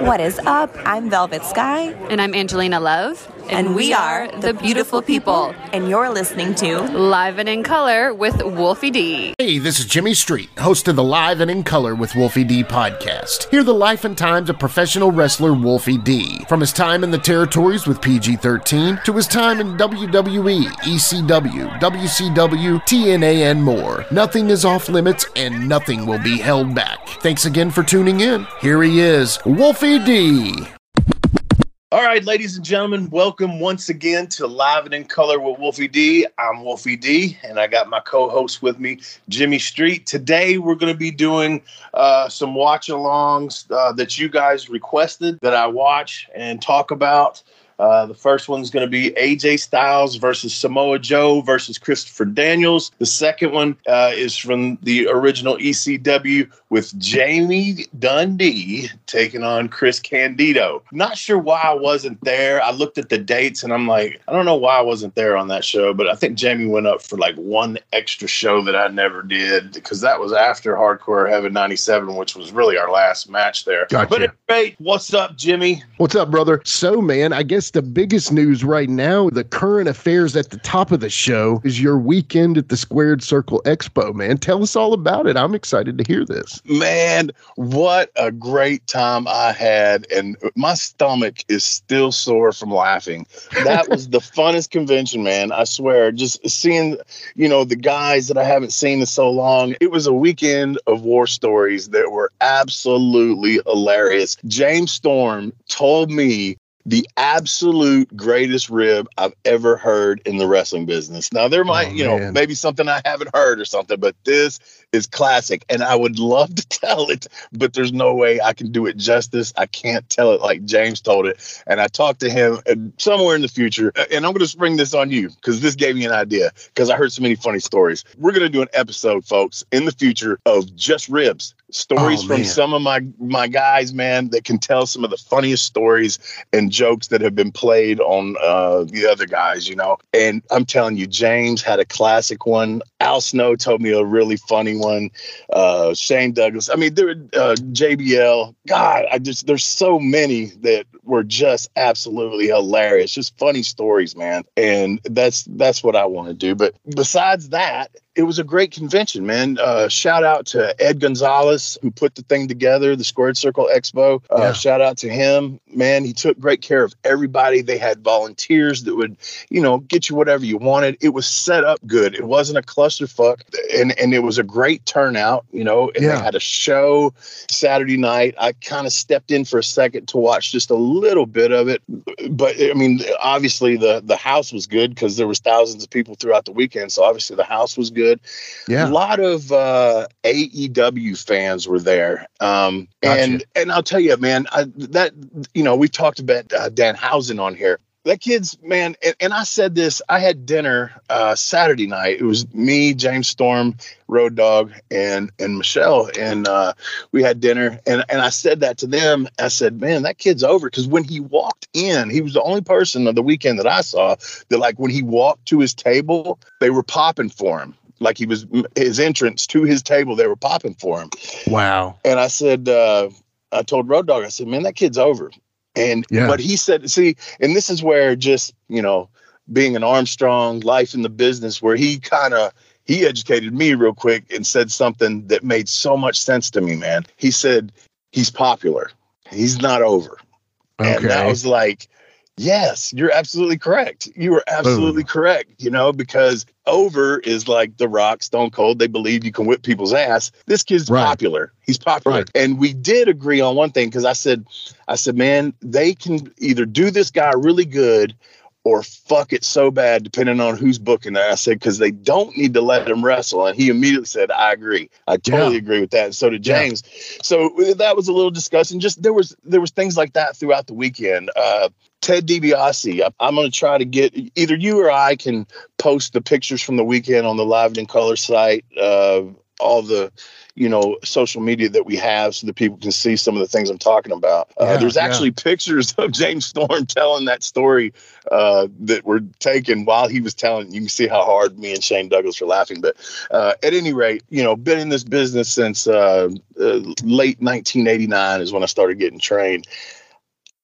What is up? I'm Velvet Sky. And I'm Angelina Love. And, we are the beautiful people. And you're listening to Live and in Color with Wolfie D. Hey, this is Jimmy Street, host of the Live and in Color with Wolfie D podcast. Hear the life and times of professional wrestler Wolfie D. From his time in the territories with PG 13 to his time in WWE, ECW, WCW, TNA, and more. Nothing is off limits and nothing will be held back. Thanks again for tuning in. Here he is, Wolfie D. All right, ladies and gentlemen, welcome once again to Live and in Color with Wolfie D. I'm Wolfie D, and I got my co-host with me, Jimmy Street. Today, we're going to be doing uh, some watch-alongs uh, that you guys requested that I watch and talk about. Uh, the first one's going to be AJ Styles versus Samoa Joe versus Christopher Daniels. The second one uh, is from the original ECW with Jamie Dundee taking on Chris Candido. Not sure why I wasn't there. I looked at the dates and I'm like, I don't know why I wasn't there on that show, but I think Jamie went up for like one extra show that I never did because that was after Hardcore Heaven 97, which was really our last match there. Gotcha. But anyway, what's up, Jimmy? What's up, brother? So, man, I guess the biggest news right now, the current affairs at the top of the show, is your weekend at the Squared Circle Expo, man. Tell us all about it. I'm excited to hear this. Man, what a great time I had. And my stomach is still sore from laughing. That was the funnest convention, man. I swear. Just seeing, you know, the guys that I haven't seen in so long. It was a weekend of war stories that were absolutely hilarious. James Storm told me the absolute greatest rib I've ever heard in the wrestling business. Now there might, oh, you know, maybe something I haven't heard or something, but this is classic and I would love to tell it, but there's no way I can do it justice. I can't tell it like James told it. And I talked to him uh, somewhere in the future and I'm going to spring this on you cuz this gave me an idea cuz I heard so many funny stories. We're going to do an episode folks in the future of just ribs stories oh, from some of my my guys man that can tell some of the funniest stories and jokes that have been played on uh, the other guys you know and i'm telling you james had a classic one al snow told me a really funny one uh, shane douglas. I mean there uh, jbl god i just there's so many that were just absolutely hilarious. Just funny stories man. And that's that's what i want to do. But besides that it was a great convention, man. Uh, shout out to Ed Gonzalez who put the thing together, the Squared Circle Expo. Uh, yeah. Shout out to him, man. He took great care of everybody. They had volunteers that would, you know, get you whatever you wanted. It was set up good. It wasn't a clusterfuck, and and it was a great turnout. You know, and yeah. they had a show Saturday night. I kind of stepped in for a second to watch just a little bit of it, but I mean, obviously the the house was good because there was thousands of people throughout the weekend. So obviously the house was good good. Yeah, a lot of uh, AEW fans were there, um, gotcha. and and I'll tell you, man, I, that you know we've talked about uh, Danhausen on here. That kid's man and, and, i said this i had dinner uh saturday night. It was me james storm road dog and and michelle and uh we had dinner. And and i said that to them. I said man that kid's over. Because when he walked in he was the only person of the weekend that i saw that like when he walked to his table they were popping for him like he was his entrance to his table. They were popping for him. Wow. And I said, uh, I told Road Dog, I said, man, that kid's over. And yeah. but he said, see, and this is where just you know being an Armstrong, life in the business, where he kind of he educated me real quick and said something that made so much sense to me, man. He said he's popular, he's not over, okay. and that was like Yes, you're absolutely correct. You are absolutely Boom. correct. You know, because over is like the rock, Stone Cold. They believe you can whip people's ass. This kid's right. popular. He's popular. Right. And we did agree on one thing because I said, I said, man, they can either do this guy really good or fuck it so bad, depending on who's booking it. I said, because they don't need to let him wrestle. And he immediately said, I agree. I totally yeah. agree with that. And so did James. Yeah. So that was a little discussion. Just there was there was things like that throughout the weekend. Uh, Ted DiBiase. I'm going to try to get either you or I can post the pictures from the weekend on the Live in Color site. Uh, all the you know social media that we have so that people can see some of the things i'm talking about uh, Yeah, there's yeah. actually pictures of james storm telling that story uh, that were taken while he was telling you can see how hard me and shane douglas were laughing but uh, at any rate you know been in this business since uh, uh, late 1989 is when i started getting trained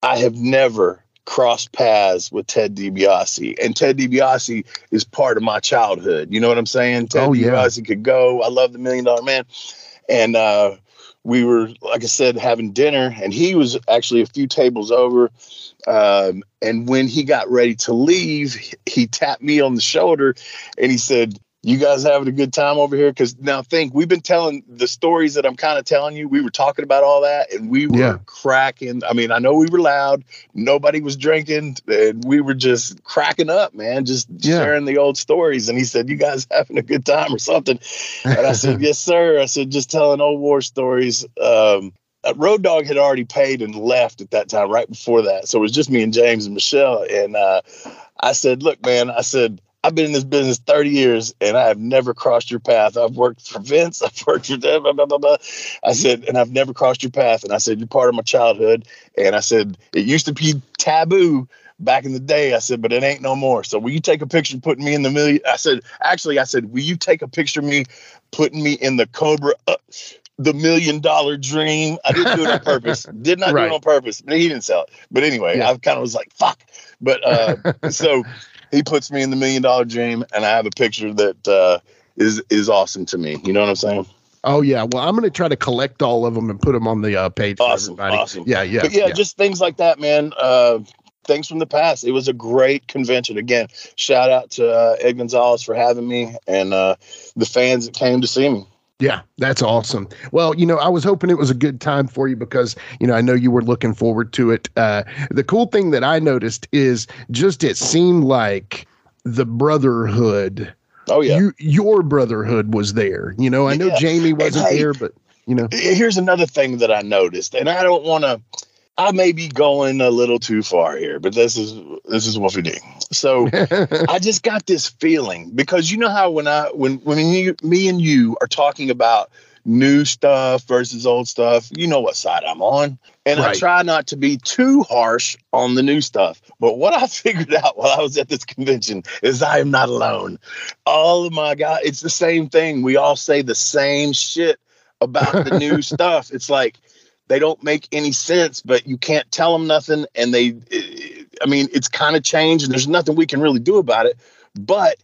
i have never crossed paths with ted DiBiase. and ted DiBiase is part of my childhood. You know what i'm saying? Ted Oh, yeah. DiBiase could go. I love the million dollar man. And uh, we were like i said having dinner and he was actually a few tables over. Um, and when he got ready to leave he tapped me on the shoulder and he said you guys having a good time over here because now think we've been telling the stories that i'm kind of telling you we were talking about all that and we were Yeah. cracking i mean i know we were loud nobody was drinking and we were just cracking up man just Yeah. sharing the old stories and he said you guys having a good time or something and I said, "Yes, sir." I said, "Just telling old war stories." Um, uh, Road Dog had already paid and left at that time, right before that. So it was just me and James and Michelle. And uh, I said, "Look, man," I said, "I've been in this business 30 years, and I have never crossed your path. I've worked for Vince. I've worked for them, blah blah blah." blah. I said, "And I've never crossed your path." And I said, "You're part of my childhood." And I said, "It used to be taboo." Back in the day, I said, but it ain't no more. So will you take a picture putting me in the million? I said, actually, I said, will you take a picture of me putting me in the Cobra, uh, the million dollar dream. I didn't do it on purpose. Did not do it on purpose. But he didn't sell it. But anyway, Yeah. I kind of was like, fuck. But uh, so he puts me in the million dollar dream, and I have a picture that uh, is is awesome to me. You know what I'm saying? Oh yeah. Well, I'm going to try to collect all of them and put them on the uh, page. Awesome, awesome. Yeah, yeah. but yeah, just things like that, man. Uh, things from the past. It was a great convention. Again, shout out to uh, Ed Gonzalez for having me and uh, the fans that came to see me. Yeah, that's awesome. Well, you know, I was hoping it was a good time for you because, you know, I know you were looking forward to it. Uh, the cool thing that I noticed is just it seemed like the brotherhood, Oh yeah. you, your brotherhood was there. You know, I know Yeah. Jamie wasn't there, but, you know, here's another thing that I noticed, and I don't want to. I may be going a little too far here, but this is this is Wolfie D. So I just got this feeling because you know how when I when when you, me and you are talking about new stuff versus old stuff, you know what side I'm on, and I try not to be too harsh on the new stuff. But what I figured out while I was at this convention is I am not alone. All of my guys, it's the same thing. We all say the same shit about the new stuff. It's like they don't make any sense, but you can't tell them nothing. And they, I mean, it's kind of changed and there's nothing we can really do about it. But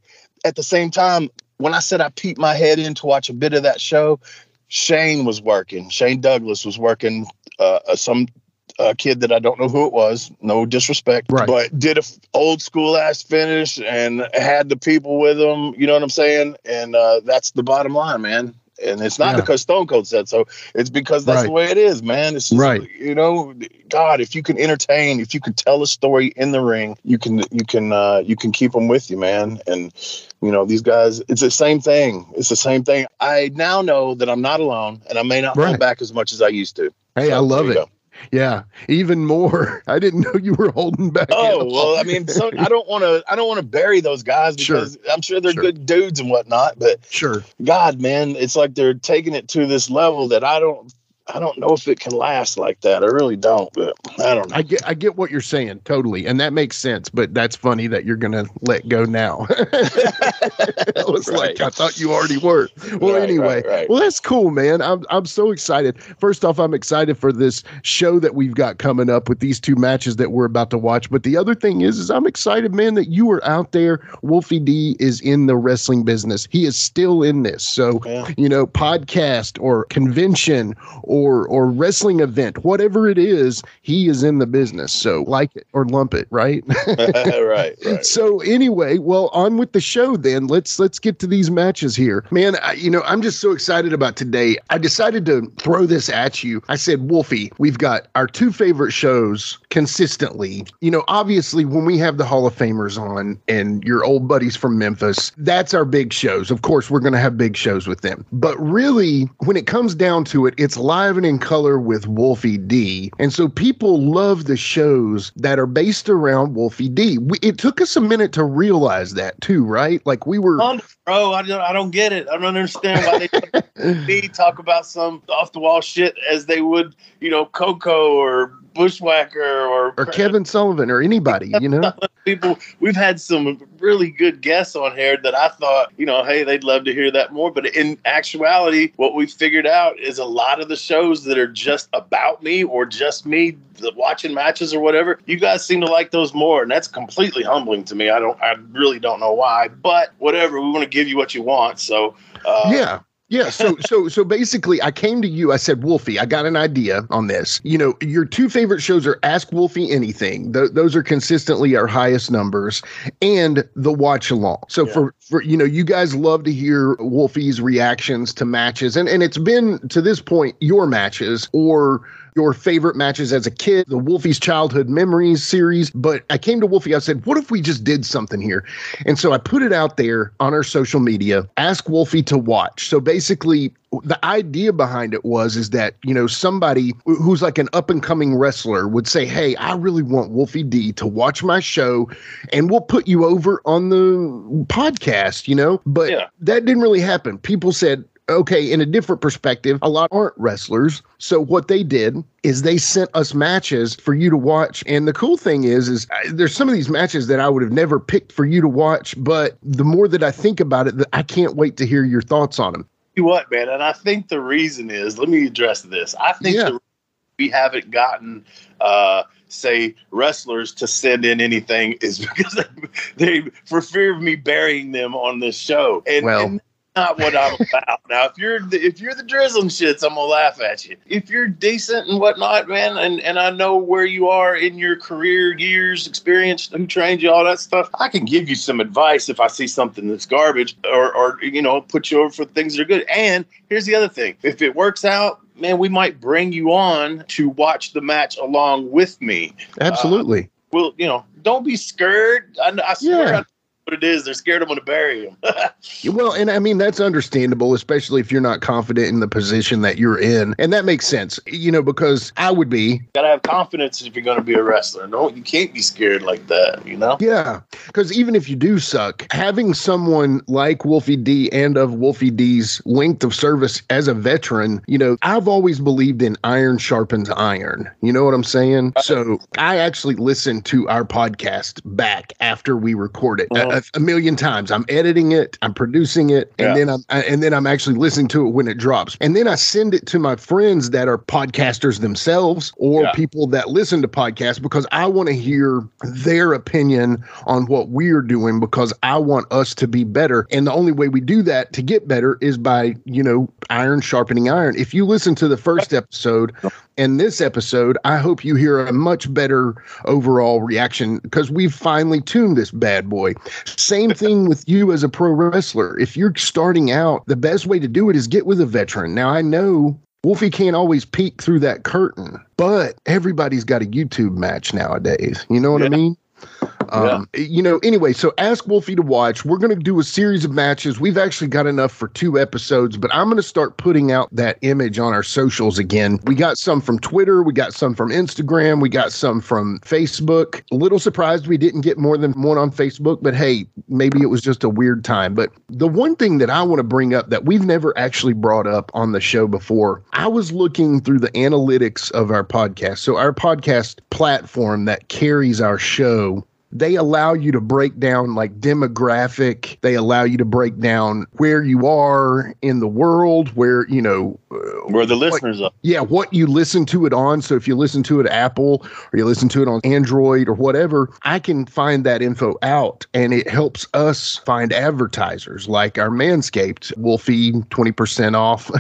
at the same time, when I said I peeped my head in to watch a bit of that show, Shane was working. Shane Douglas was working. Uh, uh, some uh, kid that I don't know who it was. No disrespect, Right. but did a f- old school ass finish and had the people with him. You know what I'm saying? And uh, that's the bottom line, man. And it's not Yeah. because Stone Cold said so. It's because that's Right. the way it is, man. It's just, Right. You know, God, if you can entertain, if you can tell a story in the ring, you can you can uh, you can keep them with you, man. And you know these guys, it's the same thing. It's the same thing. I now know that I'm not alone, and I may not Right. hold back as much as I used to. hey, So, I love it. go. Yeah, even more. I didn't know you were holding back. Oh well, I mean, so I don't want to. I don't want to bury those guys Sure. because I'm sure they're Sure. good dudes and whatnot. But sure. God, man, it's like they're taking it to this level that I don't. I don't know if it can last like that. I really don't. But I don't know. I get I get what you're saying totally, and that makes sense. But that's funny that you're gonna let go now. I was like, I thought you already were. Well, Right, anyway, right, right. well that's cool, man. I'm I'm so excited. First off, I'm excited for this show that we've got coming up with these two matches that we're about to watch. But the other thing is, is I'm excited, man, that you are out there. Wolfie D is in the wrestling business. He is still in this. So Yeah. you know, podcast or convention or or or wrestling event, whatever it is, he is in the business. So like it or lump it, right? right, right. So anyway, well, on with the show then. Let's let's get to these matches here, man. I, you know, I'm just so excited about today. I decided to throw this at you. I said, Wolfie, we've got our two favorite shows consistently. You know, obviously when we have the Hall of Famers on and your old buddies from Memphis, that's our big shows. Of course, we're going to have big shows with them. But really, when it comes down to it, it's live and in color with Wolfie D. And so people love the shows that are based around Wolfie D. We, it took us a minute to realize that too, right? Like we were bro, I don't, I don't get it. I don't understand why they talk about some off the wall shit as they would, you know, Coco or Bushwhacker or or Kevin Sullivan or anybody, you know? people. We've had some really good guests on here that I thought, you know, hey, they'd love to hear that more. But in actuality, what we figured out is a lot of the shows that are just about me or just me the watching matches or whatever. You guys seem to like those more, and that's completely humbling to me. I don't, I really don't know why, but whatever. We want to give you what you want, so. Uh, yeah. Yeah, so so so basically I came to you, I said, Wolfie, I got an idea on this. You know, your two favorite shows are Ask Wolfie Anything. Th- those are consistently our highest numbers and the watch along. So Yeah. for for you know, you guys love to hear Wolfie's reactions to matches and and it's been to this point your matches or your favorite matches as a kid, the Wolfie's Childhood Memories series. But I came to Wolfie, I said, what if we just did something here? And so I put it out there on our social media, ask Wolfie to watch. So basically, the idea behind it was is that you know somebody who's like an up and coming wrestler would say hey i really want wolfie d to watch my show and we'll put you over on the podcast you know but Yeah. that didn't really happen people said okay in a different perspective a lot aren't wrestlers so what they did is they sent us matches for you to watch and the cool thing is is there's some of these matches that i would have never picked for you to watch but the more that i think about it i can't wait to hear your thoughts on them you what, man? And I think the reason is, let me address this. I think Yeah. we haven't gotten, uh, say, wrestlers to send in anything is because they, they for fear of me burying them on this show. And, Well. and not what I'm about. now, if you're the, if you're the drizzling shits, I'm gonna laugh at you. If you're decent and whatnot, man, and and I know where you are in your career years, experience, who trained you, all that stuff, I can give you some advice if I see something that's garbage, or or you know, put you over for things that are good. And here's the other thing: if it works out. Man, we might bring you on to watch the match along with me. absolutely uh, Well, you know, don't be scared. I, I swear, Yeah. I what it is. They're scared I'm going to bury him. Well, and I mean that's understandable, especially if you're not confident in the position that you're in, and that makes sense. You know, because I would be, gotta have confidence if you're gonna be a wrestler. No, you can't be scared like that. You know. yeah. Because even if you do suck, having someone like Wolfie D and of Wolfie D's length of service as a veteran, you know, I've always believed in iron sharpens iron. You know what I'm saying? So I actually listened to our podcast back after we record it uh, a, a- a million times. I'm editing it, I'm producing it, and Yeah. then I'm I- and then I'm actually listening to it when it drops. And then I send it to my friends that are podcasters themselves or Yeah. people that listen to podcasts because I want to hear their opinion on what we're doing because I want us to be better. And the only way we do that to get better is by, you know, iron sharpening iron. If you listen to the first episode and this episode, I hope you hear a much better overall reaction because we've finally tuned this bad boy. Same thing with you as a pro wrestler. If you're starting out, the best way to do it is get with a veteran. Now, I know Wolfie can't always peek through that curtain, but everybody's got a YouTube match nowadays. You know what I mean? Um, you know, anyway, so ask Wolfie to watch. We're going to do a series of matches. We've actually got enough for two episodes, but I'm going to start putting out that image on our socials again. We got some from Twitter, we got some from Instagram, we got some from Facebook. A little surprised we didn't get more than one on Facebook, but hey, maybe it was just a weird time. But the one thing that I want to bring up that we've never actually brought up on the show before, I was looking through the analytics of our podcast. So, our podcast platform that carries our show they allow you to break down like demographic. They allow you to break down where you are in the world where you know uh, Where the listeners are. yeah what you listen to it on. So if you listen to it apple or you listen to it on android or whatever i can find that info out and it helps us find advertisers. Like our manscaped wolfie 20% off.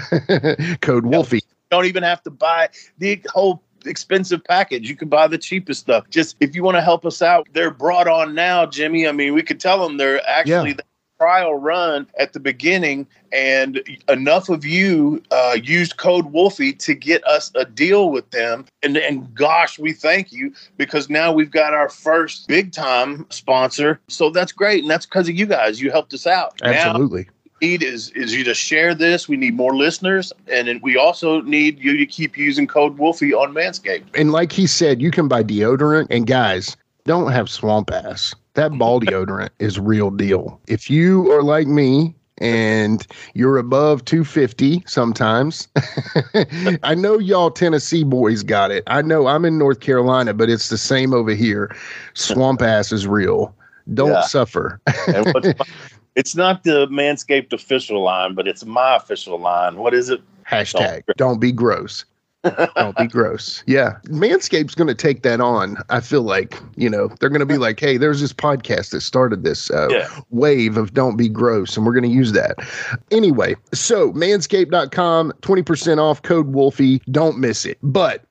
Code wolfie. Don't even have to buy the whole expensive package. You can buy the cheapest stuff. Just if you want to help us out, they're brought on now, Jimmy. I mean, we could tell them they're actually Yeah. the trial run at the beginning, and enough of you uh, used code Wolfie to get us a deal with them. And and gosh, we thank you because now we've got our first big time sponsor. So that's great, and that's because of you guys. You helped us out. Now, absolutely need is is you to share this. We need more listeners, and then we also need you to keep using code Wolfie on Manscaped. And like he said, you can buy deodorant. And guys, don't have swamp ass. That ball deodorant is real deal. If you are like me and you're above 250 sometimes, I know y'all Tennessee boys got it. I know I'm in North Carolina, but it's the same over here. Swamp ass is real. Don't Yeah. suffer. It's not the Manscaped official line, but it's my official line. What is it? Hashtag don't be gross. don't be gross. Yeah. Manscaped's going to take that on. I feel like, you know, they're going to be like, hey, there's this podcast that started this uh, Yeah. wave of don't be gross, and we're going to use that. Anyway, so manscaped.com, 20% off code Wolfie. Don't miss it. But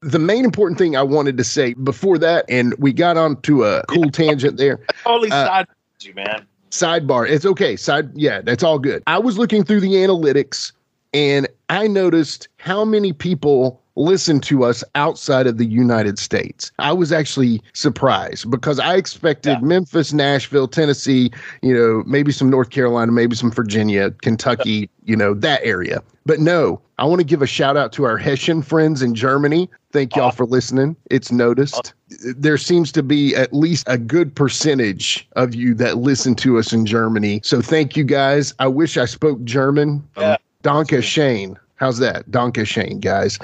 the main important thing I wanted to say before that, and we got onto a cool tangent there Totally Uh, side you, man. Sidebar. It's okay. Side yeah that's all good. I was looking through the analytics and i noticed how many people listen to us outside of the united states. I was actually surprised because i expected Yeah. memphis nashville tennessee you know maybe some north carolina maybe some virginia kentucky you know that area. But no i want to give a shout out to our hessian friends in germany thank y'all for listening it's noticed there seems to be at least a good percentage of you that listen to us in Germany. So thank you guys. I wish I spoke German. Yeah. Um, Danke Shane. How's that? Donka Shane, guys.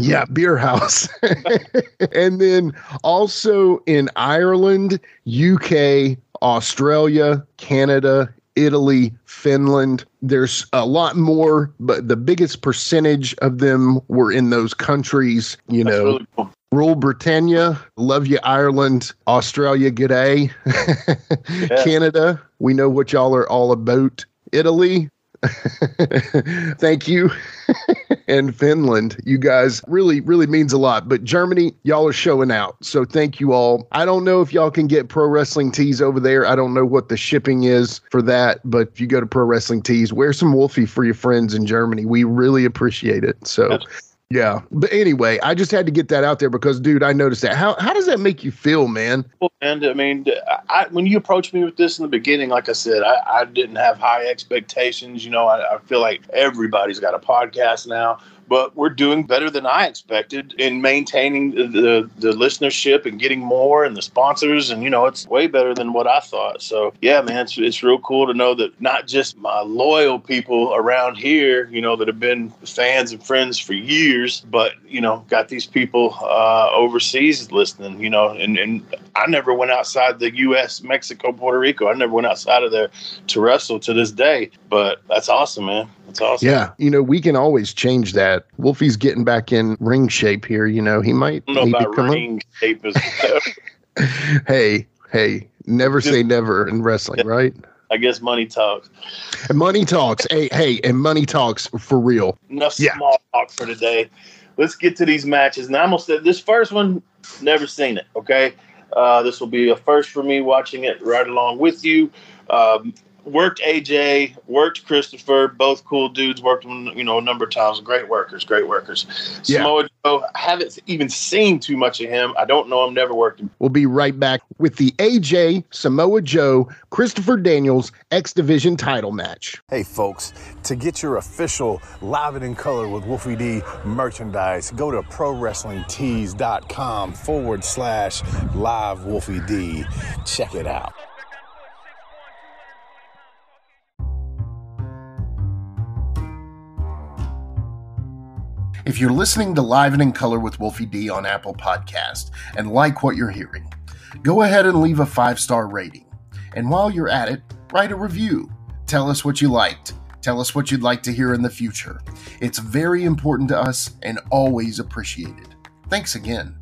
Yeah, beer house. and then also in Ireland, UK, Australia, Canada, Italy, Finland. There's a lot more, but the biggest percentage of them were in those countries, you That's know. really cool. Rule Britannia, love you Ireland, Australia, g'day. Canada, we know what y'all are all about. Italy, thank you. and Finland, you guys really, really means a lot. But Germany, y'all are showing out. So thank you all. I don't know if y'all can get pro wrestling tees over there. I don't know what the shipping is for that. But if you go to pro wrestling tees, wear some Wolfie for your friends in Germany. We really appreciate it. So. Yeah. But anyway, I just had to get that out there because, dude, I noticed that. How how does that make you feel, man? And I mean, I, when you approached me with this in the beginning, like I said, I, I didn't have high expectations. You know, I, I feel like everybody's got a podcast now, but we're doing better than I expected in maintaining the, the, listenership and getting more and the sponsors. And, you know, it's way better than what I thought. So, yeah, man, it's, it's real cool to know that not just my loyal people around here, you know, that have been fans and friends for years, but, you know, got these people uh, overseas listening, you know, and, and I never went outside the U.S., Mexico, Puerto Rico. I never went outside of there to wrestle to this day. But that's awesome, man. That's awesome. Yeah. You know, we can always change that. Wolfie's getting back in ring shape here. You know, he might I don't know about ring shape is. Hey, hey, never say never in wrestling, right? I guess money talks. And money talks. hey, hey, and money talks for real. Enough Yeah. small talk for today. Let's get to these matches. Now, I'm gonna say this first one, never seen it. Okay, uh, this will be a first for me watching it right along with you. Um, worked AJ, worked Christopher, both cool dudes. Worked them, you know, a number of times. Great workers, great workers. Yeah. Samoa Joe, I haven't even seen too much of him. I don't know him. Never worked him. We'll be right back with the AJ Samoa Joe Christopher Daniels X Division title match. Hey, folks, to get your official Live It in Color with Wolfie D merchandise, go to ProWrestlingTees.com forward slash live Wolfie D. Check it out. If you're listening to Live and in Color with Wolfie D on Apple Podcast and like what you're hearing, go ahead and leave a five star rating. And while you're at it, write a review. Tell us what you liked. Tell us what you'd like to hear in the future. It's very important to us and always appreciated. Thanks again.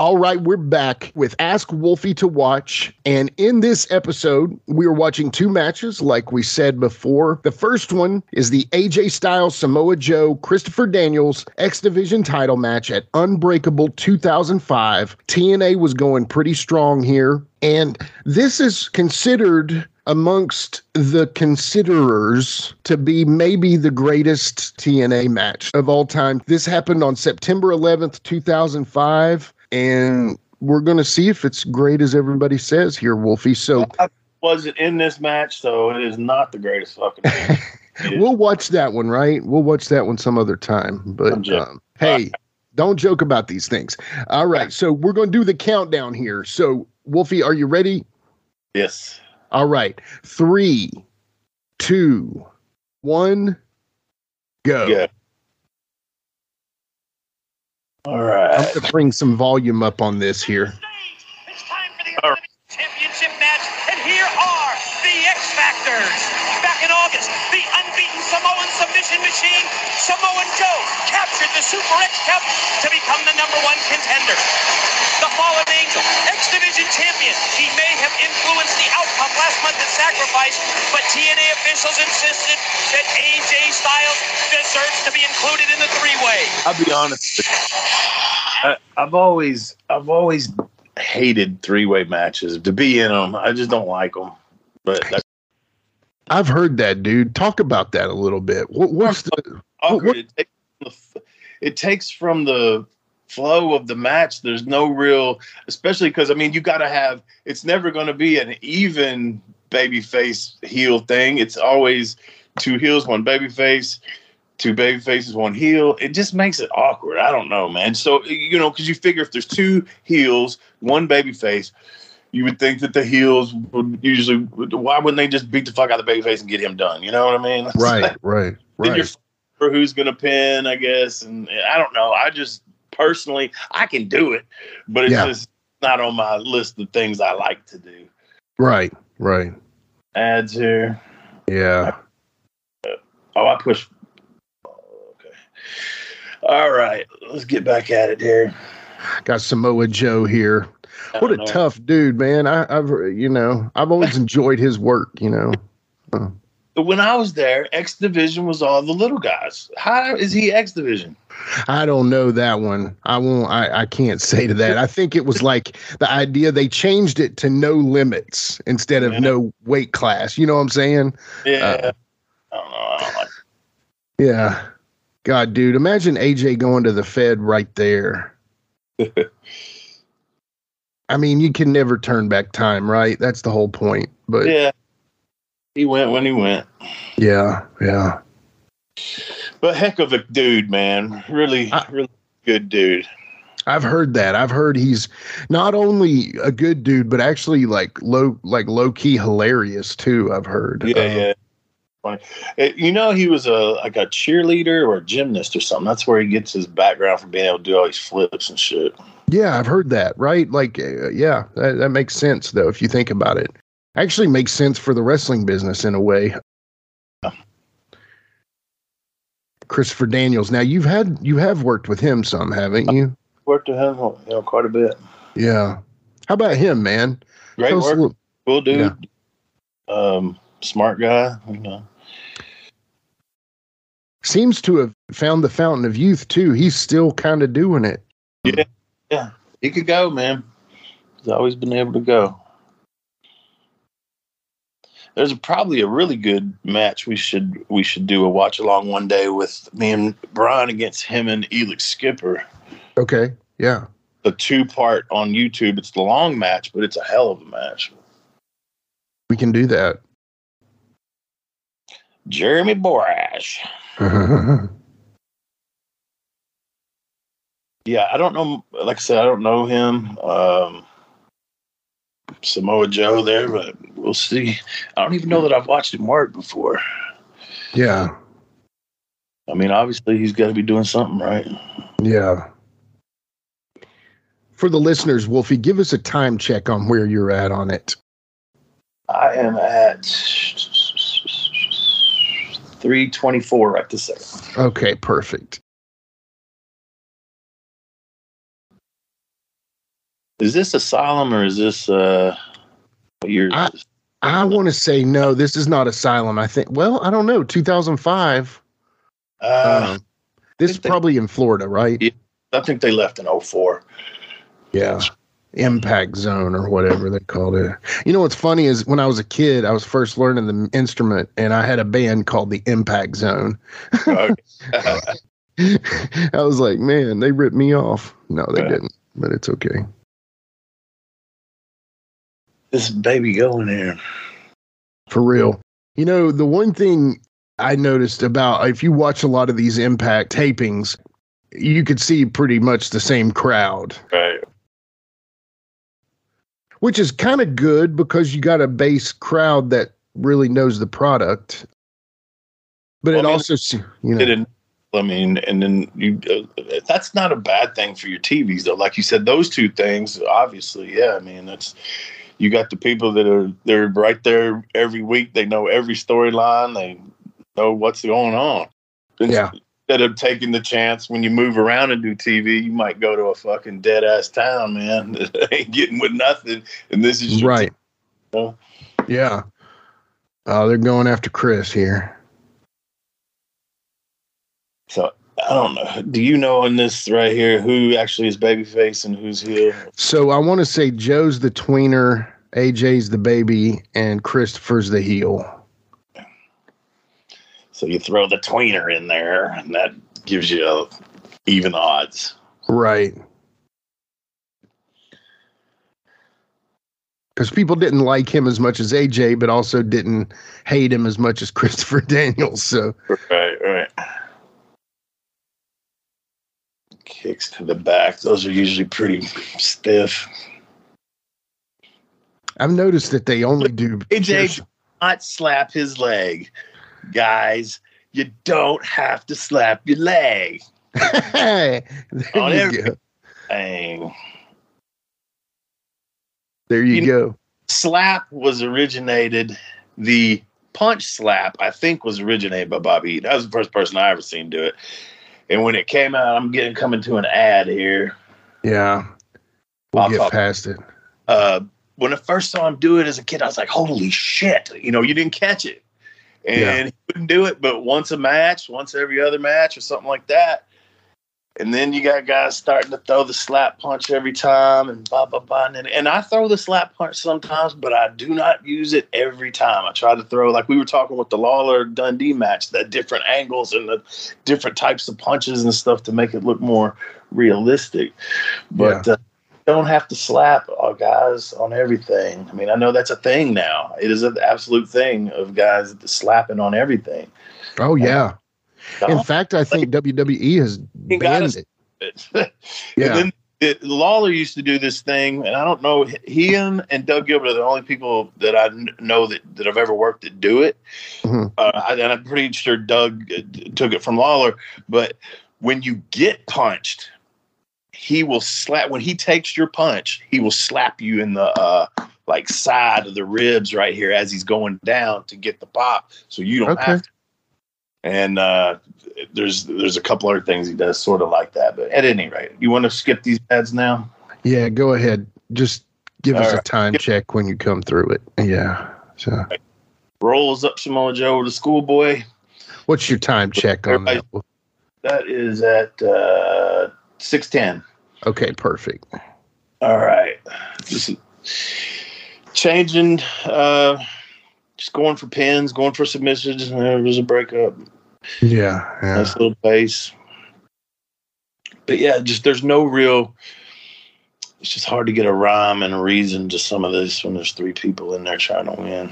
All right, we're back with Ask Wolfie to Watch. And in this episode, we are watching two matches, like we said before. The first one is the AJ Styles Samoa Joe Christopher Daniels X Division title match at Unbreakable 2005. TNA was going pretty strong here. And this is considered amongst the considerers to be maybe the greatest TNA match of all time. This happened on September 11th, 2005. And we're gonna see if it's great as everybody says here, Wolfie. So I wasn't in this match, so it is not the greatest fucking. thing. It is- we'll watch that one, right? We'll watch that one some other time. But um, hey, don't joke about these things. All right, so we're gonna do the countdown here. So Wolfie, are you ready? yes. All right, three, two, one, go. Yeah. All I'm gonna bring some volume up on this here. It's time for the All right. championship match, and here are the X Factors. Back in August, the unbeaten Samoan submission machine, Samoa Joe, captured the Super X Cup to become the number one contender. The Fallen Angel, X Division champion. He may have influenced the outcome last month at Sacrifice, but TNA officials insisted that AJ Styles deserves to be included in the three-way. I'll be honest. With you. I, I've always, I've always hated three-way matches. To be in them, I just don't like them. But that's I've heard that, dude. Talk about that a little bit. What, what's the? Oh, awkward. what- It, takes from the, it takes from the flow of the match. There's no real, especially because I mean, you got to have. It's never going to be an even baby face heel thing. It's always two heels, one baby face. Two baby faces, one heel. It just makes it awkward. I don't know, man. So you know, because you figure if there's two heels, one baby face, you would think that the heels would usually. Why wouldn't they just beat the fuck out of the baby face and get him done? You know what I mean? Right, like- right, then you're right. for who's going to pin, I guess. And I don't know. I just personally, I can do it, but it's Yeah. just not on my list of things I like to do. Right, right. Ads here. Yeah. Oh, I push. All right. Let's get back at it here. Got Samoa Joe here. What a know. tough dude, man. I, I've you know I've always enjoyed his work. You know. When I was there, X Division was all the little guys. How is he X Division? I don't know that one. I won't. I, I can't say to that. I think it was like the idea they changed it to no limits instead of Yeah. no weight class. You know what I'm saying? Yeah. Uh, I don't know. I don't like Yeah. God, dude, imagine AJ going to the Fed right there. I mean, you can never turn back time, right? That's the whole point. But yeah. He went when he went. yeah, yeah. But heck of a dude, man. Really, I- really good dude. I've heard that. I've heard he's not only a good dude, but actually like low, like low key hilarious too. I've heard. Yeah, Uh, yeah. Funny. Uh, You know, he was a like a cheerleader or a gymnast or something. That's where he gets his background from being able to do all these flips and shit. Yeah, I've heard that. Right? Like, uh, yeah, that, that makes sense though if you think about it. Actually, makes sense for the wrestling business in a way. Christopher Daniels. Now you've had you have worked with him some, haven't you? Worked with him, you know, quite a bit. Yeah. How about him, man? Great Tell work, little- cool dude. Um, smart guy. You know. Seems to have found the fountain of youth too. He's still kind of doing it. Yeah, yeah, he could go, man. He's always been able to go. There's probably a really good match we should we should do a watch along one day with me and Brian against him and Elix Skipper. Okay. Yeah. A two part on YouTube. It's the long match, but it's a hell of a match. We can do that. Jeremy Borash. Yeah, I don't know. Like I said, I don't know him. Um, Samoa Joe there, but we'll see. I don't even know that I've watched him work before. yeah. I mean, obviously he's got to be doing something right. Yeah. For the listeners, Wolfie, give us a time check on where you're at on it. I am at three twenty four right this second. Okay, perfect. Is this Asylum or is this uh? Is I- I want to say no, this is not Asylum. I think, well, I don't know, 2005. Uh, Um, this is think they- probably in Florida, right? Yeah. I think they left in 04. Yeah. Impact zone or whatever they called it. You know what's funny is when I was a kid, I was first learning the instrument and I had a band called the Impact Zone. I was like, man, they ripped me off. No, they Yeah. didn't, but it's okay. this baby going here. for real. You know, the one thing I noticed about if you watch a lot of these impact tapings, you could see pretty much the same crowd, Right. Which is kind of good because you got a base crowd that really knows the product. But Well, it I mean, also, you know, I mean, and then you uh, that's not a bad thing for your TVs though. Like you said, those two things, obviously, yeah. I mean, that's you got the people that are they're right there every week. They know every storyline. They know what's going on. Yeah. Instead of taking the chance when you move around and do TV, you might go to a fucking dead ass town, man. that ain't getting with nothing. And this is right. TV. Yeah. Oh, they're going after Chris here. So I don't know. Do you know in this right here who actually is babyface and who's heel? So I want to say Joe's the tweener, AJ's the baby, and Christopher's the heel. So you throw the tweener in there, and that gives you uh, even odds. Right. Because people didn't like him as much as AJ, but also didn't hate him as much as Christopher Daniels. So, Right, right. Kicks to the back; those are usually pretty stiff. I've noticed that they only do. AJ not slap his leg, guys. You don't have to slap your leg. there On you every- go. There you You- go. slap was originated the punch slap i think was originated by bobby Eaton. that was the first person i ever seen do it and when it came out i'm getting coming to an ad here Yeah. We'll I'll get talk- past it. uh when i first saw him do it as a kid i was like holy shit you know you didn't catch it and Yeah. he wouldn't do it but once a match once every other match or something like that and then you got guys starting to throw the slap punch every time and blah blah blah. And, and I throw the slap punch sometimes, but I do not use it every time. I try to throw like we were talking with the Lawler Dundee match, the different angles and the different types of punches and stuff to make it look more realistic. But uh, don't have to slap uh, guys on everything. I mean, I know that's a thing now. It is an absolute thing of guys slapping on everything. Oh, yeah. In fact, I think WWE has banned it. it. Yeah. And then it, Lawler used to do this thing, and I don't know. He and, and Doug Gilbert are the only people that I know that, that I've ever worked that do it. Mhm. Uh, I- and I'm pretty sure Doug uh, took it from Lawler. But when you get punched, he will slap. When he takes your punch, he will slap you in the uh, like side of the ribs right here as he's going down to get the pop, so you don't Okay. have to. And uh, there's there's a couple other things he does sort of like that. But at any rate, you want to skip these ads now? Yeah, go ahead. Just give us All a right. time check when you come through it. Yeah. So, Rolls up Samoa Joe to schoolboy. what's your time check on that? That is at uh, six ten. Okay, perfect. All right, just changing. Uh, just going for pins, going for submissions. and There was a breakup. Yeah, yeah. Nice little pace. But yeah, just there's no real. It's just hard to get a rhyme and a reason to some of this when there's three people in there trying to win.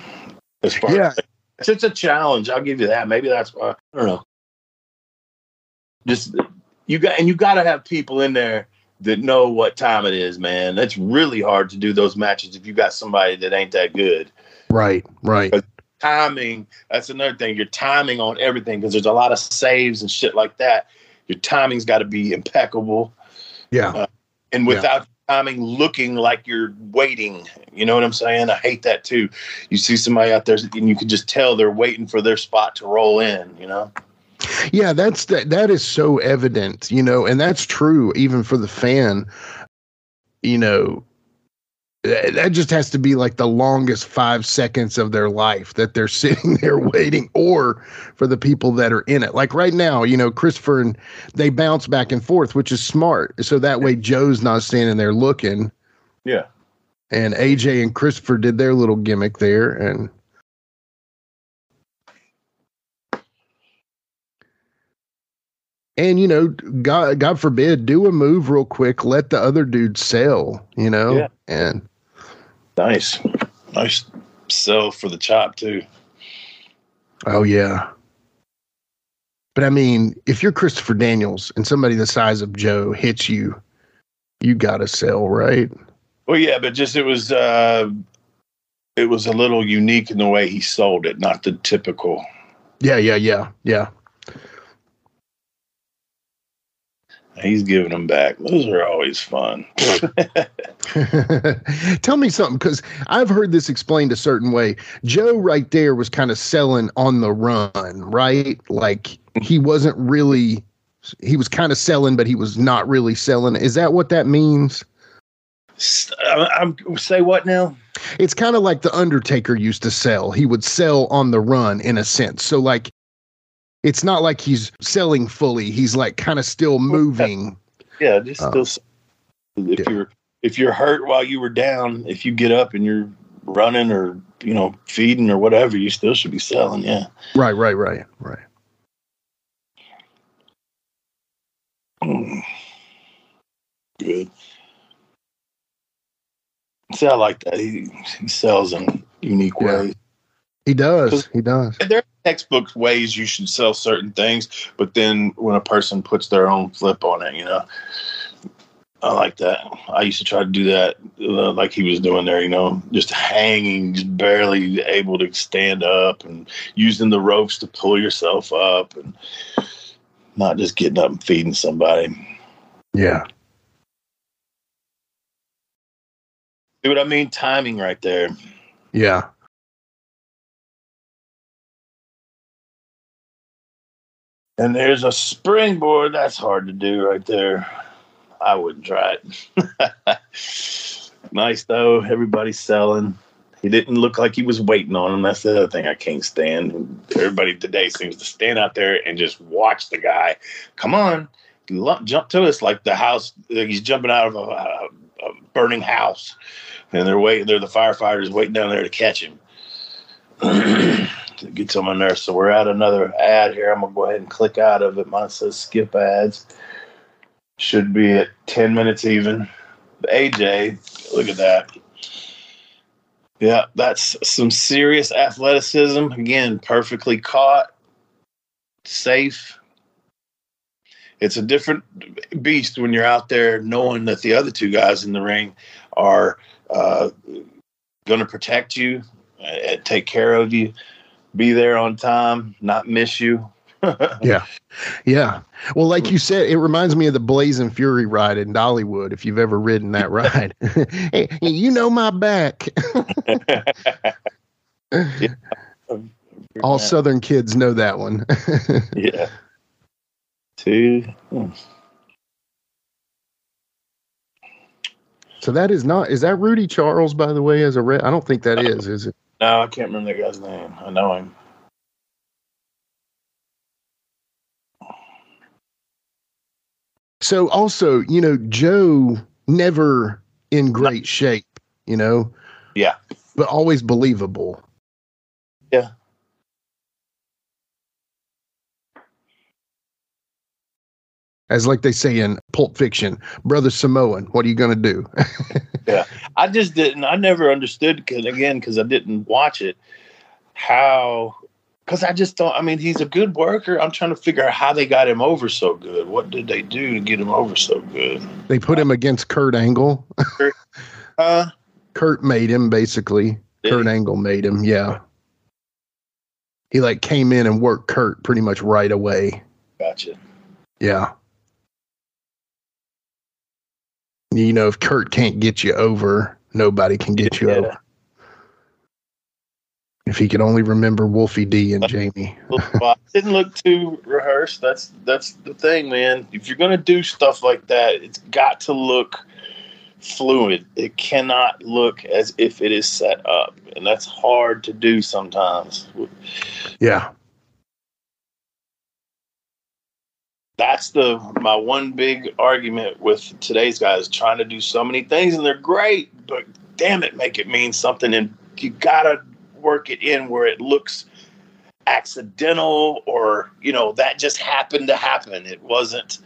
As far Yeah. as it's, it's a challenge. I'll give you that. Maybe that's why. I don't know. Just you got and you got to have people in there that know what time it is, man. That's really hard to do those matches if you got somebody that ain't that good Right, right. timing that's another thing your timing on everything because there's a lot of saves and shit like that your timing's got to be impeccable Yeah. Uh, and Yeah. without timing looking like you're waiting you know what i'm saying i hate that too you see somebody out there and you can just tell they're waiting for their spot to roll in you know Yeah, that's that that is so evident, you know, and that's true even for the fan. You know, that just has to be like the longest 5 seconds of their life that they're sitting there waiting or for the people that are in it. Like right now, you know, Christopher and they bounce back and forth, which is smart. So that way Joe's not standing there looking yeah and AJ and Christopher did their little gimmick there and and you know god god forbid do a move real quick let the other dude sell you know Yeah. and nice Nice sell for the chop too. Oh yeah. But I mean, if you're Christopher Daniels and somebody the size of Joe hits you, you gotta sell, right? Well, yeah, but just it was uh it was a little unique in the way he sold it, not the typical. Yeah, yeah, yeah, yeah. He's giving them back. Those are always fun. Tell me something, because I've heard this explained a certain way. Joe right there was kind of selling on the run, right? Like he wasn't really he was kind of selling, but he was not really selling. Is that what that means? I'm, say what now? It's kind of like the Undertaker used to sell. He would sell on the run in a sense. So like it's not like he's selling fully. He's like kind of still moving. Yeah, just Oh. still. If Yeah. you're if you're hurt while you were down, if you get up and you're running or you know feeding or whatever, you still should be selling. Yeah. Right, right, right, right. Mm. Good. See, I like that. He he sells in unique Yeah. ways. He does. He does. There are textbook ways you should sell certain things, but then when a person puts their own flip on it, you know, I like that. I used to try to do that, uh, like he was doing there, you know, just hanging, just barely able to stand up, and using the ropes to pull yourself up, and not just getting up and feeding somebody. Yeah. See what I mean? Timing right there. Yeah. And there's a springboard. That's hard to do right there. I wouldn't try it. nice though. Everybody's selling. He didn't look like he was waiting on him. That's the other thing I can't stand. Everybody today seems to stand out there and just watch the guy. Come on, jump to us like the house. He's jumping out of a, a, a burning house, and they're waiting. They're the firefighters waiting down there to catch him. it gets on my nerves. So we're at another ad here. I'm gonna go ahead and click out of it. Mine says skip ads. Should be at 10 minutes even. AJ, look at that. Yeah, that's some serious athleticism. Again, perfectly caught, safe. It's a different beast when you're out there knowing that the other two guys in the ring are uh, going to protect you, uh, take care of you, be there on time, not miss you. Yeah. Yeah. Well, like you said, it reminds me of the Blazing Fury ride in Dollywood, if you've ever ridden that ride. hey, you know my back. All Southern kids know that one. yeah. Two. hmm. so that is not, is that Rudy Charles, by the way, as a red? I don't think that is, is it? No, I can't remember that guy's name. I know him. So also, you know, Joe never in great shape, you know, Yeah. but always believable. Yeah. As like they say in Pulp Fiction, brother Samoan, what are you going to do? yeah, I just didn't. I never understood. Cause again, because I didn't watch it. How? Because I just don't. I mean, he's a good worker. I'm trying to figure out how they got him over so good. What did they do to get him over so good? they put him against Kurt Angle. Uh, Kurt made him basically. Kurt he? Angle made him. Yeah. He like came in and worked Kurt pretty much right away. gotcha. Yeah. You know, if Kurt can't get you over, nobody can get you Yeah. over. If he could only remember Wolfie D and Jamie. well, it didn't look too rehearsed. That's that's the thing, man. If you're gonna do stuff like that, it's got to look fluid. It cannot look as if it is set up, and that's hard to do sometimes. Yeah. That's the my one big argument with today's guys trying to do so many things, and they're great, but damn it, make it mean something, and you gotta work it in where it looks accidental or you know that just happened to happen it wasn't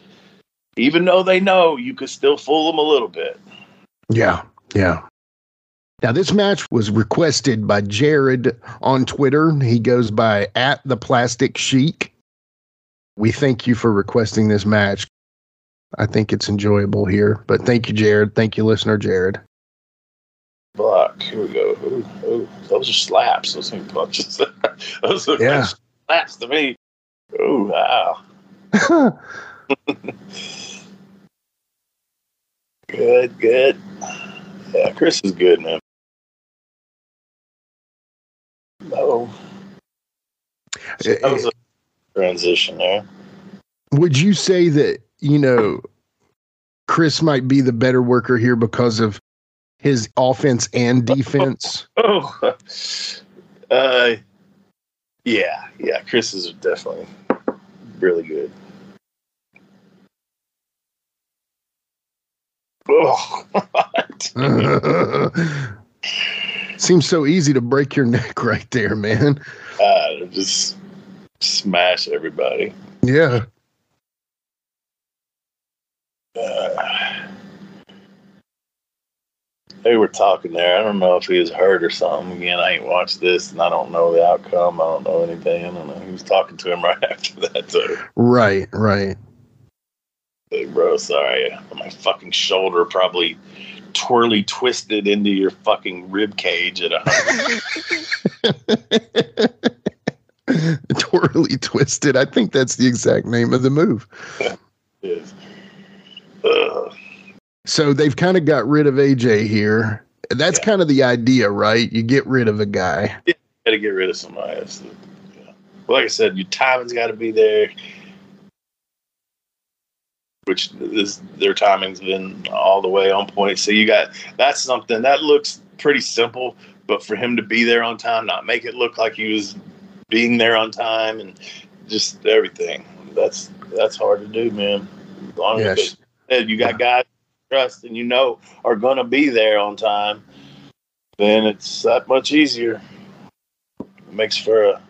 even though they know you could still fool them a little bit Yeah. Yeah. Now, this match was requested by Jared on Twitter. He goes by at the Plastic Chic. We thank you for requesting this match. I think it's enjoyable here. But thank you, Jared. Thank you, listener Jared. Block. Here we go. Ooh, ooh, those are slaps. Those ain't punches. those are Yeah. slaps to me. Oh wow. Good, good. Yeah, Chris is good, man. Oh, that was a transition there. Would you say that, you know, Chris might be the better worker here because of his offense and defense? Oh, uh, yeah, yeah. Chris is definitely really good. Oh, Seems so easy to break your neck right there, man. God, just smash everybody. Yeah. Uh, they were talking there. I don't know if he was hurt or something. Again, I ain't watched this, and I don't know the outcome. I don't know anything. I don't know. He was talking to him right after that. So, Right, right. hey, bro, sorry, my fucking shoulder probably twirly twisted into your fucking rib cage at a Twirly twisted. I think that's the exact name of the move. is. Ugh. So they've kind of got rid of AJ here. That's Yeah. kind of the idea, right? You get rid of a guy. You got to get rid of somebody. Yeah. Well, like I said, your timing's got to be there. Which this their timing's been all the way on point. So you got that's something that looks pretty simple, but for him to be there on time, not make it look like he was being there on time, and just everything. That's that's hard to do, man. As long as Yes. it- you got guys you trust and you know are going to be there on time, then it's that much easier makes for a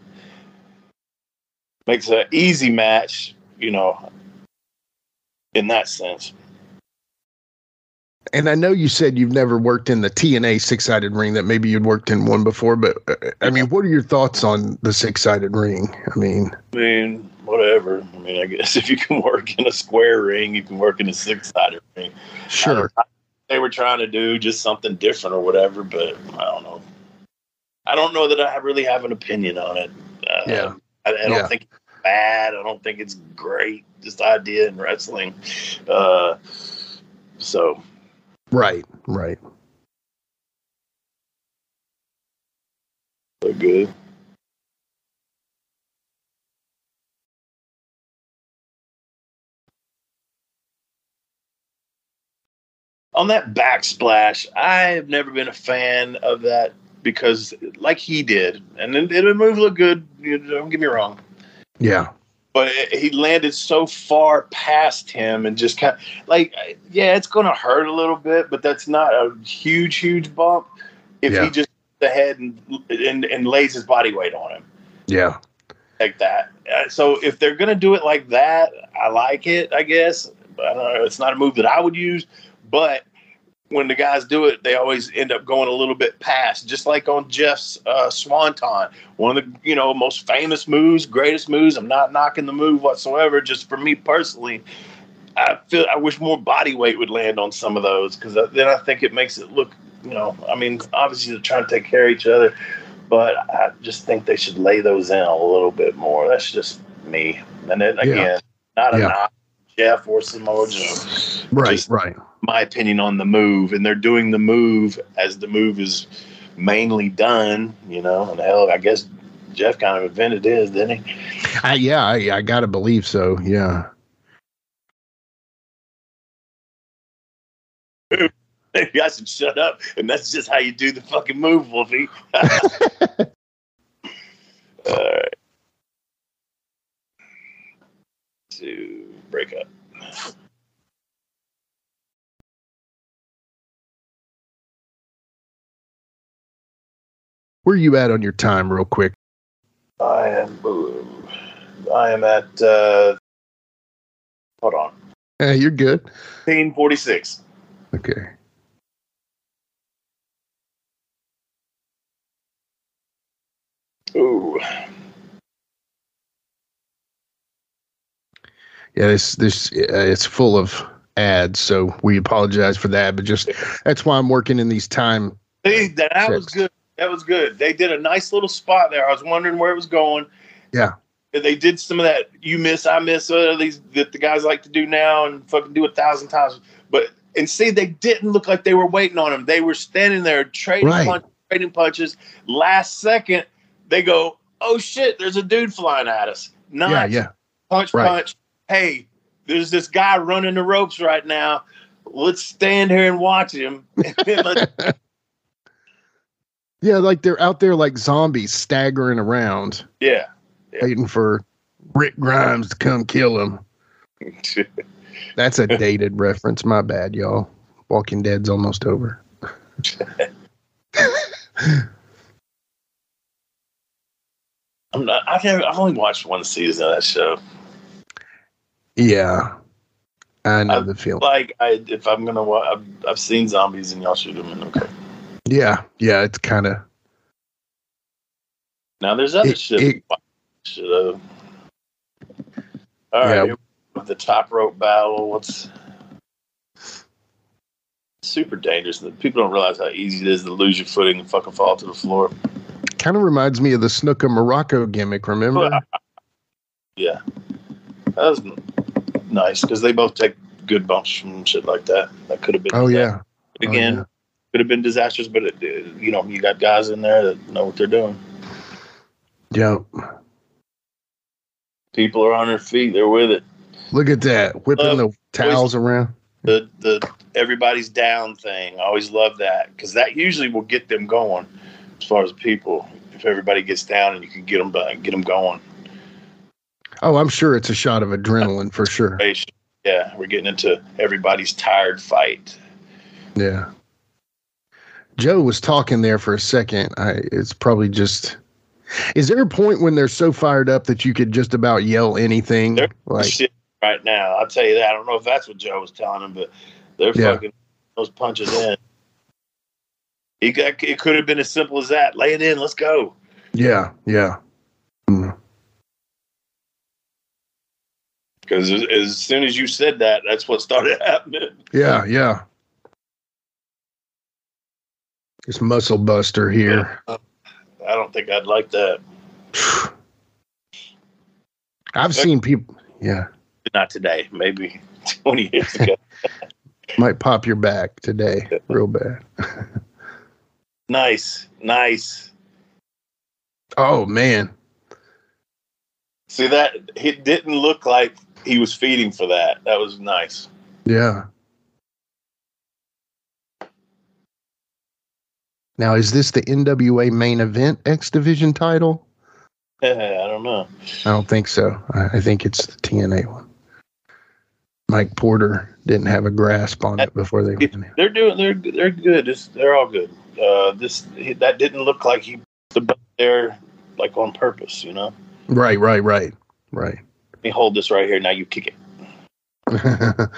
makes an easy match, you know, in that sense. And I know you said you've never worked in the TNA six sided ring, that maybe you'd worked in one before, but uh, I mean, what are your thoughts on the six sided ring? I mean, I mean, whatever. I mean, I guess if you can work in a square ring, you can work in a six-sided ring. sure. They were trying to do just something different or whatever, but I don't know. I don't know that I really have an opinion on it. Uh, Yeah. I, I don't Yeah. think it's bad. I don't think it's great. Just idea in wrestling. Uh, so Right, right. they're good. On that backsplash, I have never been a fan of that because, like he did, and it, it move look good. Don't get me wrong, Yeah. But he landed so far past him and just kind of like, yeah, it's going to hurt a little bit, but that's not a huge, huge bump. If Yeah. he just the head and, and and lays his body weight on him Yeah. like that. Uh, so if they're gonna do it like that, I like it. I guess. But I don't know. It's not a move that I would use, but when the guys do it, they always end up going a little bit past, just like on Jeff's uh, Swanton, one of the you know most famous moves, greatest moves. I'm not knocking the move whatsoever. Just for me personally, I feel I wish more body weight would land on some of those because then I think it makes it look. You know, I mean, obviously they're trying to take care of each other, but I just think they should lay those in a little bit more. That's just me. And then again, Yeah. not a Yeah. knock, Jeff or Samoa Joe. Right, Just- right. My opinion on the move, and they're doing the move as the move is mainly done. You know, and hell, I guess Jeff kind of invented his, didn't he? I, yeah, I, I gotta believe so. Yeah. You guys should shut up, and that's just how you do the fucking move, Wolfie. All right. To break up. Where are you at on your time, real quick? I am. I am at. Uh, hold on. Hey, you're good. Ten forty six. Okay. Ooh. Yeah, this this uh, it's full of ads, so we apologize for that. But just that's why I'm working in these time. Hey, that sets. was good. That was good. They did a nice little spot there. I was wondering where it was going. Yeah. They did some of that you miss, I miss, uh, these that the guys like to do now and fucking do a thousand times. But and see, they didn't look like they were waiting on him. They were standing there trading Right. punches, trading punches. Last second, they go, "Oh shit, there's a dude flying at us." Nice. Yeah, yeah, punch, Right. punch. Hey, there's this guy running the ropes right now. Let's stand here and watch him. Let's- yeah. Like they're out there like zombies staggering around, yeah. yeah. waiting for Rick Grimes to come kill them. That's a dated reference. My bad, y'all. Walking Dead's almost over. I'm not. I've. I've only watched one season of that show. Yeah, I know I- the feeling. Like, I if I'm gonna, wa- I've, I've seen zombies and y'all shoot them. And okay. Yeah, yeah. It's kind of Now there's other It- shit. it- have. Uh, all right. Yeah. with the top rope battle. What's super dangerous? People don't realize how easy it is to lose your footing and fucking fall to the floor. kind of reminds me of the Snooker Morocco gimmick. Remember? Yeah, that was nice because they both take good bumps from shit like that. That could have been. Oh yeah. Oh, Again, yeah. Could have been disastrous, but it, you know, you got guys in there that know what they're doing. Yeah. People are on their feet; they're with it. Look at that, whipping Love- the towels around. The the everybody's down thing. I always love that because that usually will get them going. As far as people, if everybody gets down and you can get them get them going. Oh, I'm sure it's a shot of adrenaline for sure. Yeah, we're getting into everybody's tired fight. Yeah. Joe was talking there for a second. I it's probably just is there a point when they're so fired up that you could just about yell anything? There- Like shit right now. I'll tell you that. I don't know if that's what Joe was telling him, but they're Yeah. fucking those punches in. He got, it could have been as simple as that. Lay it in. Let's go. Yeah, yeah. Mm. Because as, as soon as you said that, that's what started happening. Yeah, yeah. It's muscle buster here. I don't think I'd like that. I've seen people yeah. Not today. Maybe 20 years ago. Might pop your back today real bad. nice. Nice. Oh man. See that? It didn't look like he was feeding for that. That was nice. Yeah. Now, is this the NWA main event X Division title? I don't know. I don't think so. I, think it's the TNA one. Mike Porter didn't have a grasp on it before they went in. They're doing. They're they're good. It's, they're all good. Uh, this that didn't look like he was there like on purpose. You know. Right, right, right, right. Let me hold this right here. Now you kick it.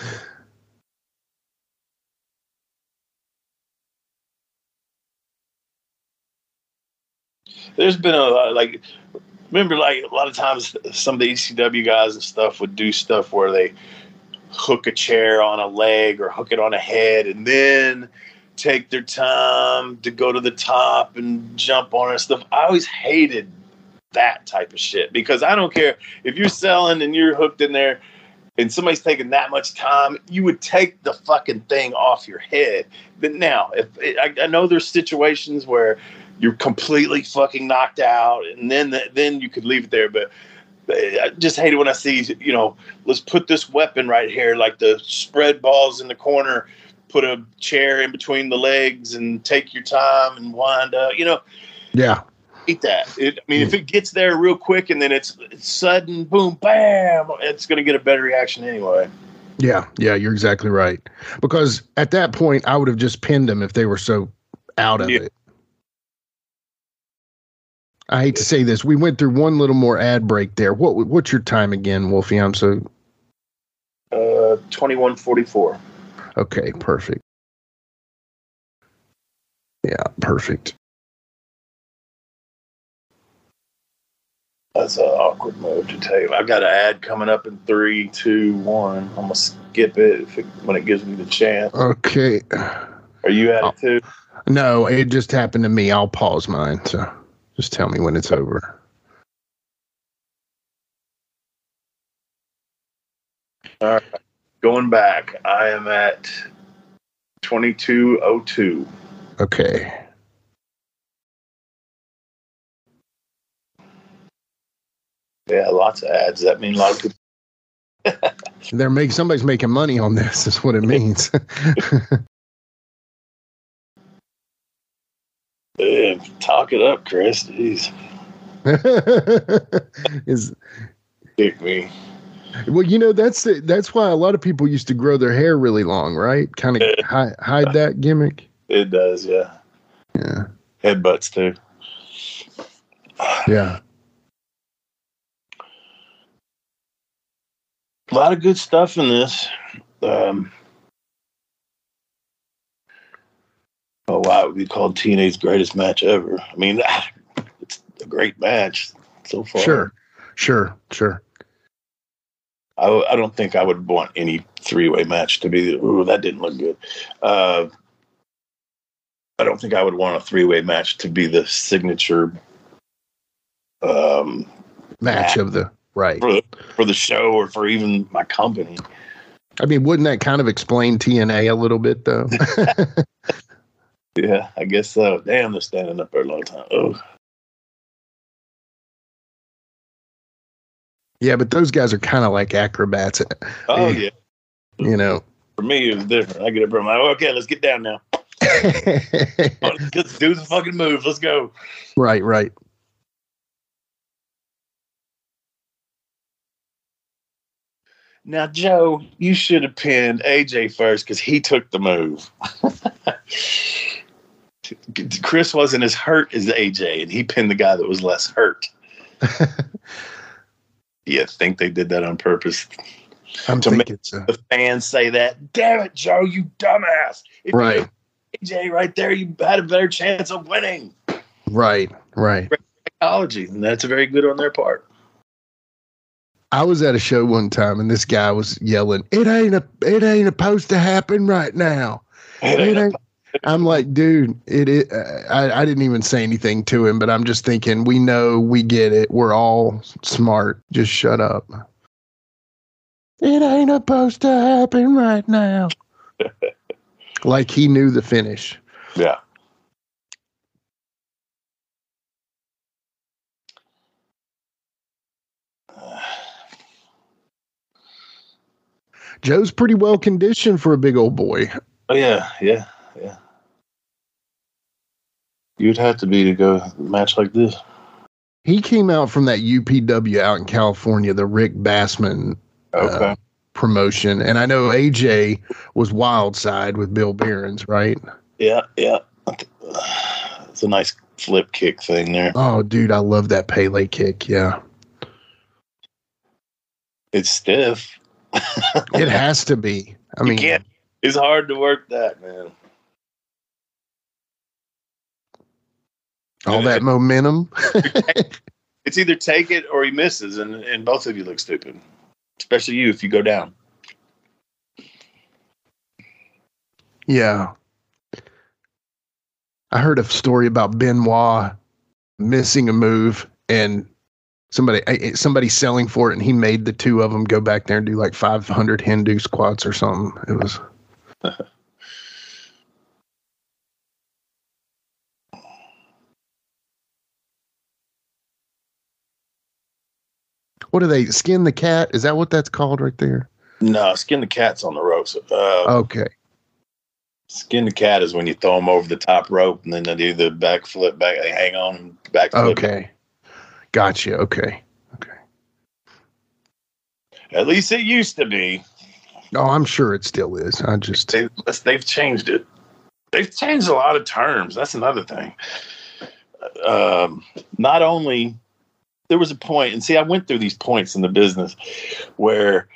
There's been a lot, like remember like a lot of times some of the ECW guys and stuff would do stuff where they hook a chair on a leg or hook it on a head and then take their time to go to the top and jump on it and stuff. I always hated that type of shit because I don't care if you're selling and you're hooked in there and somebody's taking that much time, you would take the fucking thing off your head. But now, if I, I know there's situations where you're completely fucking knocked out, and then then you could leave it there. But I just hate it when I see you know, let's put this weapon right here, like the spread balls in the corner, put a chair in between the legs, and take your time and wind up. You know, yeah, hate that. It, I mean, if mm. it gets there real quick and then it's, it's sudden, boom, bam, it's going to get a better reaction anyway. yeah, yeah. You're exactly right. Because at that point, I would have just pinned them if they were so out of Yeah. it. I hate to say this. We went through one little more ad break there. What what's your time again, Wolfie? I'm so Uh, twenty one forty four. okay. Perfect. Yeah, perfect. That's an awkward move to take. I've got an ad coming up in three, two, one. I'm gonna skip it, if it when it gives me the chance. Okay. Are you at it too? No, it just happened to me. I'll pause mine. So just tell me when it's over. All right. Going back, I am at 2202. Okay. Yeah, lots of ads. That mean a lot of people. They're make somebody's making money on this. Is what it means. Eh, talk it up, Chris. Jeez, Is kick me. well, you know that's the, that's why a lot of people used to grow their hair really long, right? Kind of hide, hide that gimmick. It does, yeah. Yeah, Headbutts too. yeah. A lot of good stuff in this. Um, oh wow, it would be called TNA's greatest match ever. I mean, it's a great match so far. Sure, sure, sure. I, I don't think I would want any three way match to be. Ooh, that didn't look good. Uh, I don't think I would want a three way match to be the signature um, Match of the right. for the, for the show or for even my company. I mean, wouldn't that kind of explain TNA a little bit, though? Yeah, I guess so. Damn, they're standing up for a long time. Oh, yeah, but those guys are kind of like acrobats, oh Yeah. you know. For me, it was different. I get up there. I'm like, okay, let's get down now. Let's do the fucking move. Let's go. right, right. Now, Joe, you should have pinned AJ first because he took the move. Chris wasn't as hurt as AJ, and he pinned the guy that was less hurt. yeah, think they did that on purpose. I'm To thinking so. The fans say that. Damn it, Joe, you dumbass! If Right, AJ right there, you had a better chance of winning. right, right. Psychology, and that's very good on their part. I was at a show one time, and this guy was yelling, "It ain't a, it ain't supposed to happen right now." It ain't. I'm like, dude, it. it I, I didn't even say anything to him, but I'm just thinking, we know, we get it. We're all smart. Just shut up. It ain't supposed to happen right now. like he knew the finish. Yeah. Joe's pretty well conditioned for a big old boy. Oh yeah, yeah. You'd have to be to go match like this. He came out from that UPW out in California, the Rick Bassman Okay. Uh, promotion. And I know AJ was Wild Side with Bill Behrens, right? yeah, yeah. It's a nice flip kick thing there. Oh, dude, I love that Pele kick. Yeah. It's stiff. It has to be. I mean. It's hard to work that, man. All that momentum. It's either take it or he misses, and, and both of you look stupid. Especially you if you go down. yeah. I heard a story about Benoit missing a move and somebody eh, somebody selling for it and he made the two of them go back there and do like 500 Hindu squats or something. It was What do they skin the cat? Is that what that's called right there? No, skin the cat's on the ropes. Uh, Okay. Skin the cat is when you throw them over the top rope and then they do the backflip, back, they hang on backflip. Okay. Gotcha. Okay. Okay. At least it used to be. Oh, I'm sure it still is. I just They, they've changed it. They've changed a lot of terms. That's another thing. Um, not only there was a point, and see, I went through these points in the business where,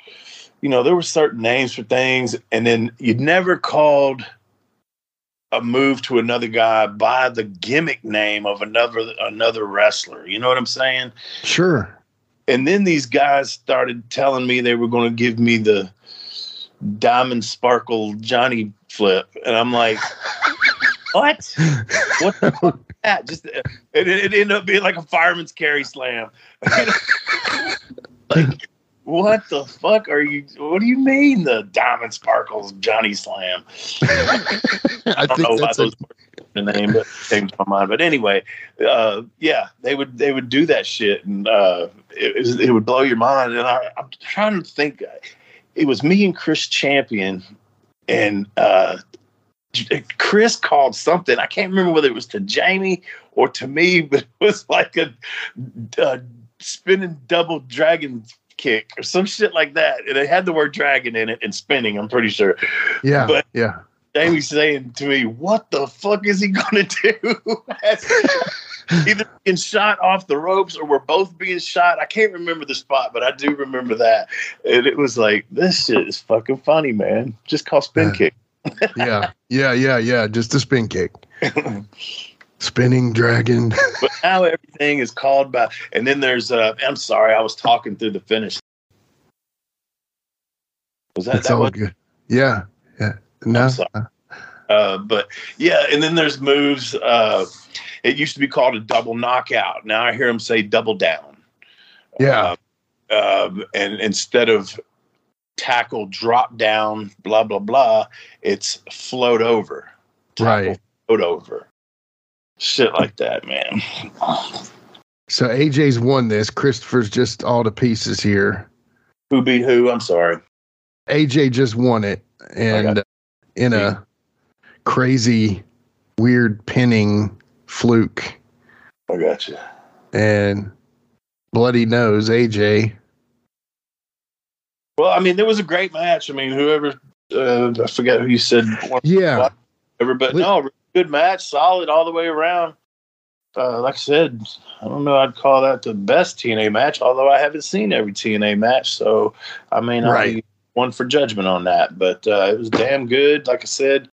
you know, there were certain names for things, and then you never called a move to another guy by the gimmick name of another another wrestler. You know what I'm saying? Sure. And then these guys started telling me they were going to give me the diamond sparkle Johnny flip, and I'm like, what? What the fuck is that? Just it, it ended up being like a fireman's carry slam. like, what the fuck are you? What do you mean the diamond sparkles Johnny Slam? I, don't know why those were the name, but it came to my mind. But anyway, uh, yeah, they would they would do that shit, and uh, it, it, it would blow your mind. And I, I'm trying to think. It was me and Chris Champion, and uh, Chris called something. I can't remember whether it was to Jamie or to me, but it was like a, a spinning double dragon kick or some shit like that. And it had the word dragon in it and spinning. I'm pretty sure. Yeah. But- yeah. Jamie saying to me, "What the fuck is he gonna do?" Either being shot off the ropes or we're both being shot. I can't remember the spot, but I do remember that. And it was like, this shit is fucking funny, man. Just call spin Yeah. kick. Yeah. Yeah. Yeah. Yeah. Just a spin kick. Spinning dragon. But now everything is called by. And then there's. Uh, I'm sorry, I was talking through the finish. Was that that all was, good. Yeah. Yeah. No. sorry. Uh, but yeah, and then there's moves. Uh, it used to be called a double knockout. Now I hear them say double down. Yeah. Uh, um, and instead of tackle, drop down, blah blah blah, it's float over. Tackle, Right. Float over. Shit like that, man. So AJ's won this. Christopher's just all to pieces here. Who beat who? I'm sorry. AJ just won it, and Okay. Uh, in a crazy, weird pinning fluke, I got you. and bloody nose AJ. Well, I mean, there was a great match. I mean, whoever uh, I forget who you said Yeah, Whatever, but no, good match, solid all the way around. Uh, like I said, I don't know. I'd call that the best TNA match, although I haven't seen every TNA match, so I may not Right. be one for judgment on that. But uh, it was damn good. Like I said,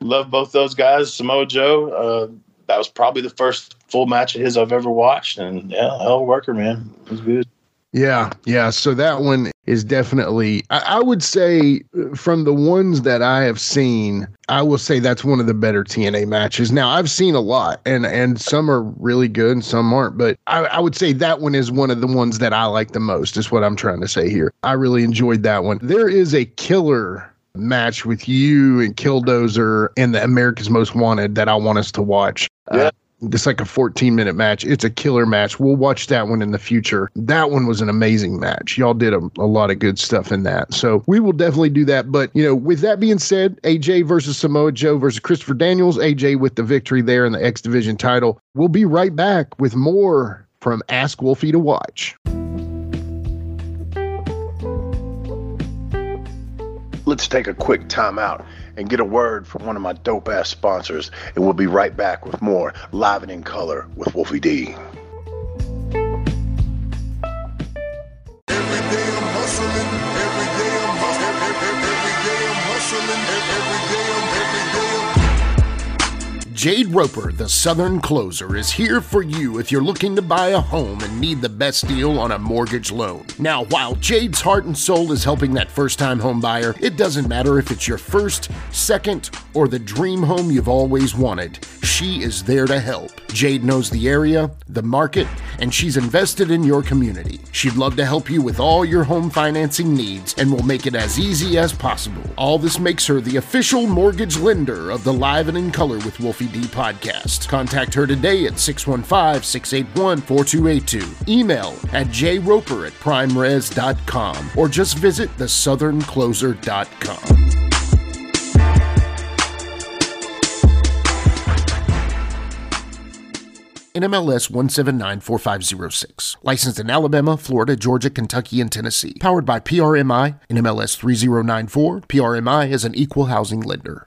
love both those guys. Samoa Joe, uh, that was probably the first full match of his I've ever watched, and yeah, hell of a worker, man. It was good. yeah, yeah. So that one is definitely. I, I would say uh, from the ones that I have seen, I will say that's one of the better TNA matches. Now I've seen a lot, and and some are really good, and some aren't. But I, I would say that one is one of the ones that I like the most. Is what I'm trying to say here. I really enjoyed that one. There is a killer match with you and Killdozer and the America's Most Wanted that I want us to watch. Yeah. It's like a 14 minute match. It's a killer match. We'll watch that one in the future. That one was an amazing match. Y'all did a, a lot of good stuff in that. So we will definitely do that. But, you know, with that being said, AJ versus Samoa Joe versus Christopher Daniels, AJ with the victory there in the X Division title. We'll be right back with more from Ask Wolfie to Watch. Let's take a quick time out and get a word from one of my dope ass sponsors, and we'll be right back with more Live and in Color with Wolfie D. Every day I'm hustling, Jade Roper, the Southern Closer, is here for you if you're looking to buy a home and need the best deal on a mortgage loan. Now, while Jade's heart and soul is helping that first time home buyer, it doesn't matter if it's your first, second, or the dream home you've always wanted. She is there to help. Jade knows the area, the market, and she's invested in your community. She'd love to help you with all your home financing needs and will make it as easy as possible. All this makes her the official mortgage lender of the Live and in Color with Wolfie Podcast. Contact her today at 615 681 4282. Email at jroper at primeres.com or just visit thesoutherncloser.com. NMLS 1794506. Licensed in Alabama, Florida, Georgia, Kentucky, and Tennessee. Powered by PRMI, NMLS 3094. PRMI is an equal housing lender.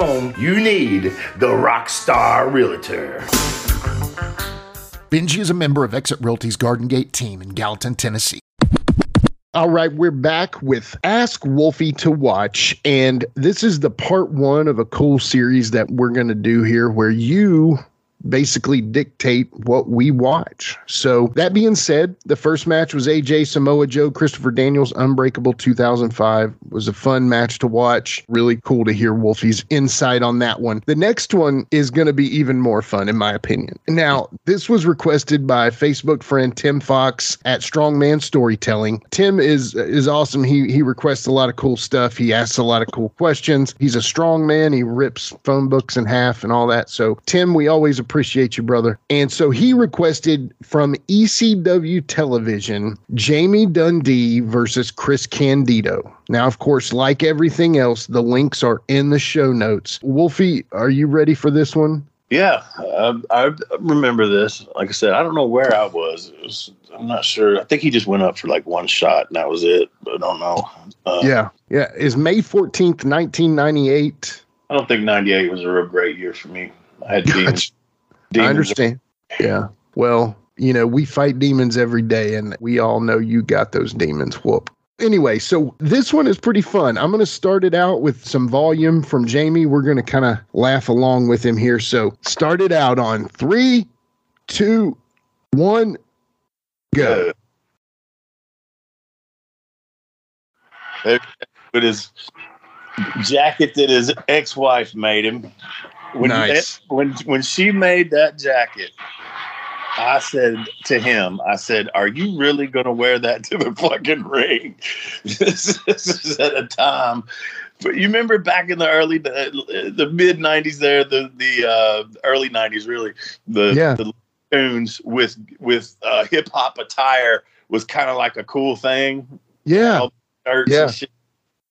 you need the Rockstar Realtor. Benji is a member of Exit Realty's Garden Gate team in Gallatin, Tennessee. All right, we're back with Ask Wolfie to Watch, and this is the part one of a cool series that we're going to do here where you basically dictate what we watch. So, that being said, the first match was AJ Samoa Joe Christopher Daniels Unbreakable 2005. It was a fun match to watch. Really cool to hear Wolfie's insight on that one. The next one is going to be even more fun, in my opinion. Now, this was requested by Facebook friend Tim Fox at Strongman Storytelling. Tim is is awesome. He he requests a lot of cool stuff. He asks a lot of cool questions. He's a strong man. He rips phone books in half and all that. So, Tim, we always appreciate you, brother. And so he requested from ECW Television Jamie Dundee versus Chris Candido. Now, of course, like everything else, the links are in the show notes. Wolfie, are you ready for this one? Yeah, I, I remember this. Like I said, I don't know where I was. It was. I'm not sure. I think he just went up for like one shot and that was it. But I don't know. Uh, Yeah. Yeah. Is May 14th, 1998. I don't think '98 was a real great year for me. I had demons. I understand. Yeah. Well, you know, we fight demons every day, and we all know you got those demons Whoop. Anyway, so this one is pretty fun. I'm going to start it out with some volume from Jamie. We're going to kind of laugh along with him here. So start it out on three, two, one, go. With his jacket that his ex-wife made him. When Nice. when when she made that jacket, I said to him, I said, "Are you really going to wear that to the fucking ring?" this, this is at a time. But you remember back in the early, the, the mid '90s, there, the the uh, early '90s, really, the Yeah. the tunes with with uh, hip hop attire was kind of like a cool thing Yeah. the shirts Yeah.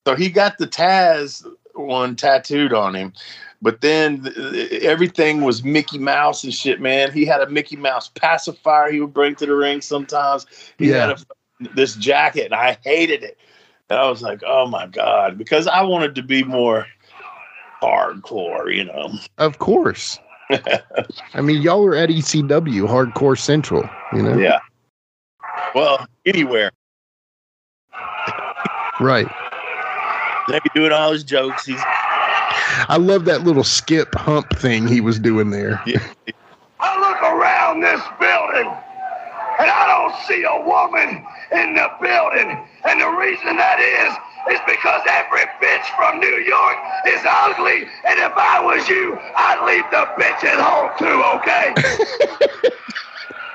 So he got the Taz one tattooed on him, but then th- everything was Mickey Mouse and shit. Man, he had a Mickey Mouse pacifier he would bring to the ring sometimes. He Yeah. had a, this jacket, and I hated it. And I was like, oh my god, because I wanted to be more hardcore, you know. Of course. I mean, y'all are at ECW, Hardcore Central, you know? Yeah. Well, anywhere. Right. They be doing all his jokes. He's I love that little skip hump thing he was doing there. I look around this building and I don't see a woman in the building. And the reason that is, is because every bitch from New York is ugly. And if I was you, I'd leave the bitch at home too, okay?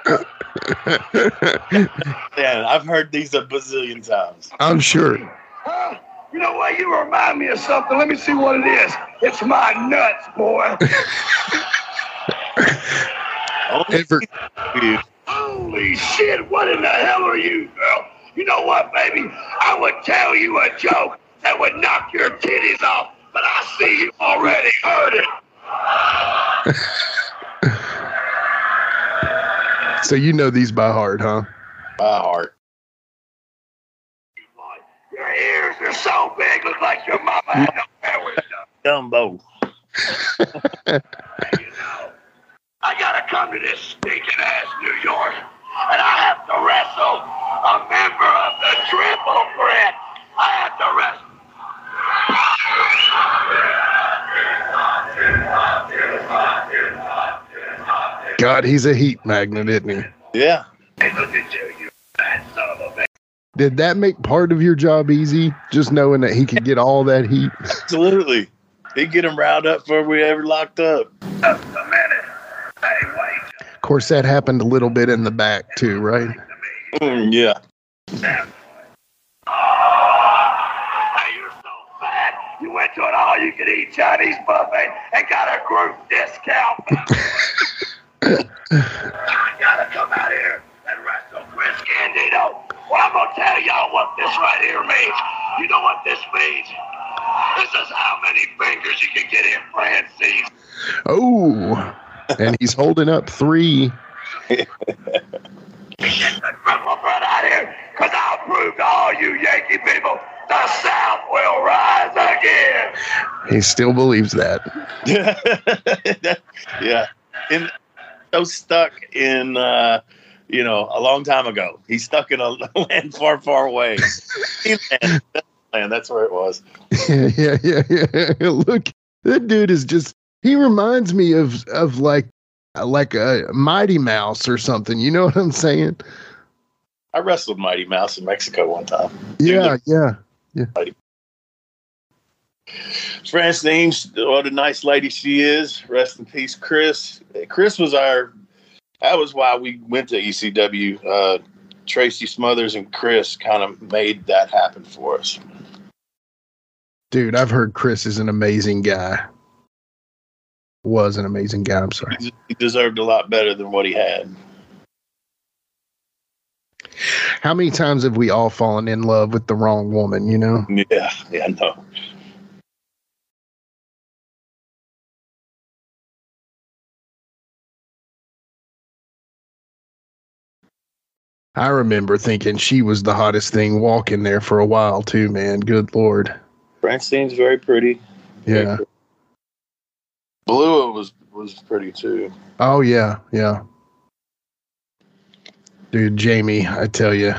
yeah, I've heard these a bazillion times. I'm sure. Huh? You know what? You remind me of something. Let me see what it is. It's my nuts, boy. Ever, Holy shit, what in the hell are you, girl? You know what, baby? I would tell you a joke that would knock your titties off, but I see you already heard it. so you know these by heart, huh? By heart. Your ears are so big, look like your mama had no hair with them. Dumbo. I gotta come to this stinking ass New York, and I have to wrestle a member of the Triple Threat. I have to wrestle. God, he's a heat magnet, isn't he? Yeah. Hey, look at you, you fat Did that make part of your job easy? Just knowing that he could get all that heat? Absolutely. He'd get him riled up before we ever locked up. Just a minute. Hey, wait. Of course, that happened a little bit in the back, too, right? Mm, yeah. You're so fat. You went to an all-you-can-eat Chinese buffet and got a group discount. you gotta come out here and wrestle Chris Candido. Well, I'm gonna tell y'all what this right here means. You know what this means? This is how many fingers you can get in Francine. Oh, and he's holding up three. Get the cripple front out here, because I'll prove to all you Yankee people the South will rise again. He still believes that. yeah. And so stuck in, uh, you know, a long time ago. He's stuck in a land far, far away. land, land, that's where it was. yeah, yeah, yeah, yeah. Look, that dude is just. He reminds me of of like like a Mighty Mouse or something. You know what I'm saying? I wrestled Mighty Mouse in Mexico one time. Yeah, yeah. Yeah. Mighty. Francine, what a nice lady she is. Rest in peace, Chris. Chris was our. That was why we went to ECW. Uh, Tracy Smothers and Chris kind of made that happen for us. Dude, I've heard Chris is an amazing guy. Was an amazing guy. I'm sorry. He deserved a lot better than what he had. How many times have we all fallen in love with the wrong woman? You know. Yeah, yeah, no. I remember thinking she was the hottest thing walking there for a while too, man. Good lord. Francine's very pretty. Very Yeah. pretty. Blue was was pretty too. Oh yeah, yeah. Dude, Jamie, I tell you.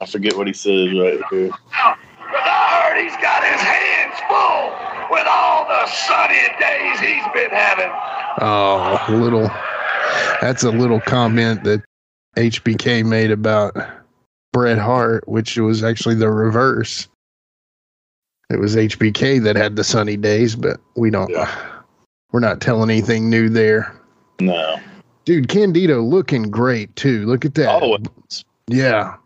I forget what he says right here. Because I heard he's got his hands full with all the sunny days he's been having. Oh, a little. That's a little comment that HBK made about Bret Hart, which was actually the reverse. It was HBK that had the sunny days, but we don't. We're not telling anything new there. No. Dude, Candido looking great too. Look at that. Oh, Yeah.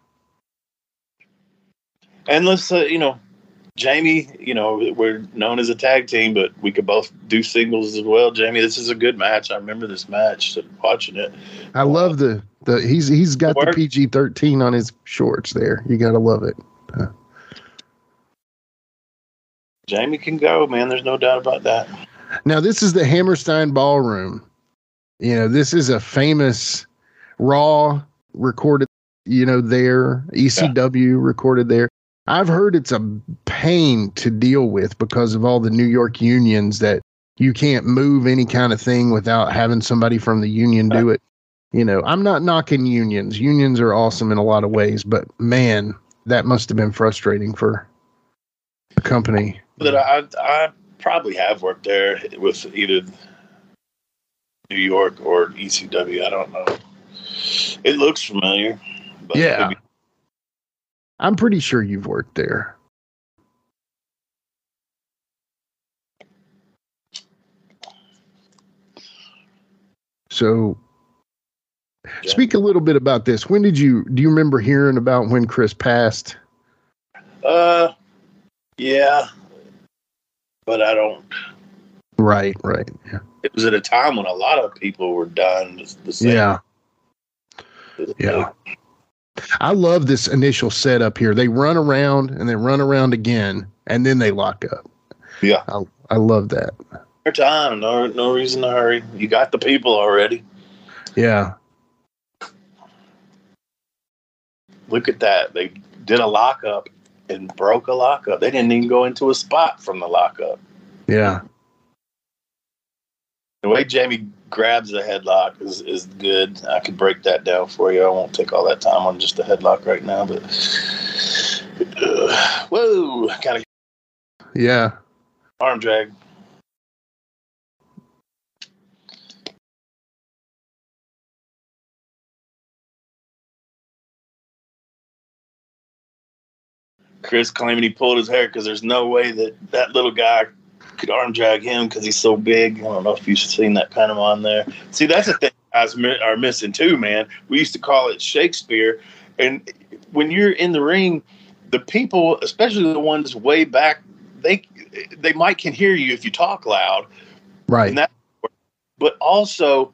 and let's uh, you know, Jamie. You know, we're known as a tag team, but we could both do singles as well. Jamie, this is a good match. I remember this match. Watching it. I love the the he's he's got the. PG thirteen on his shorts there. You gotta love it. Uh, Jamie can go, man. There's no doubt about that. Now this is the Hammerstein Ballroom. You know, this is a famous Raw recorded, you know, there, ECW recorded there. I've heard it's a pain to deal with because of all the New York unions that you can't move any kind of thing without having somebody from the union do it. You know, I'm not knocking unions. Unions are awesome in a lot of ways, but man, that must have been frustrating for the company. That I I probably have worked there with either New York or ECW. I don't know. It looks familiar. Yeah. could be- I'm pretty sure you've worked there. So, speak a little bit about this. When did you do you remember hearing about when Chris passed? Uh, yeah, but I don't. Right, right. Yeah. It was at a time when a lot of people were done. The, the same. Yeah. Yeah. I love this initial setup here. They run around and they run around again and then they lock up. Yeah. I, I love that. Your time. No, no reason to hurry. You got the people already. Yeah. Look at that. They did a lockup and broke a lockup. They didn't even go into a spot from the lockup. Yeah. The way Jamie grabs the headlock is, is good. I could break that down for you. I won't take all that time on just the headlock right now, but uh, whoa, kind of Yeah. arm drag. Chris claiming he pulled his hair because there's no way that that little guy could arm drag him because he's so big. I don't know if you've seen that on there. See, that's the thing guys are missing too, man. We used to call it Shakespeare, and when you're in the ring, the people, especially the ones way back, they they might can hear you if you talk loud, Right. and that, but also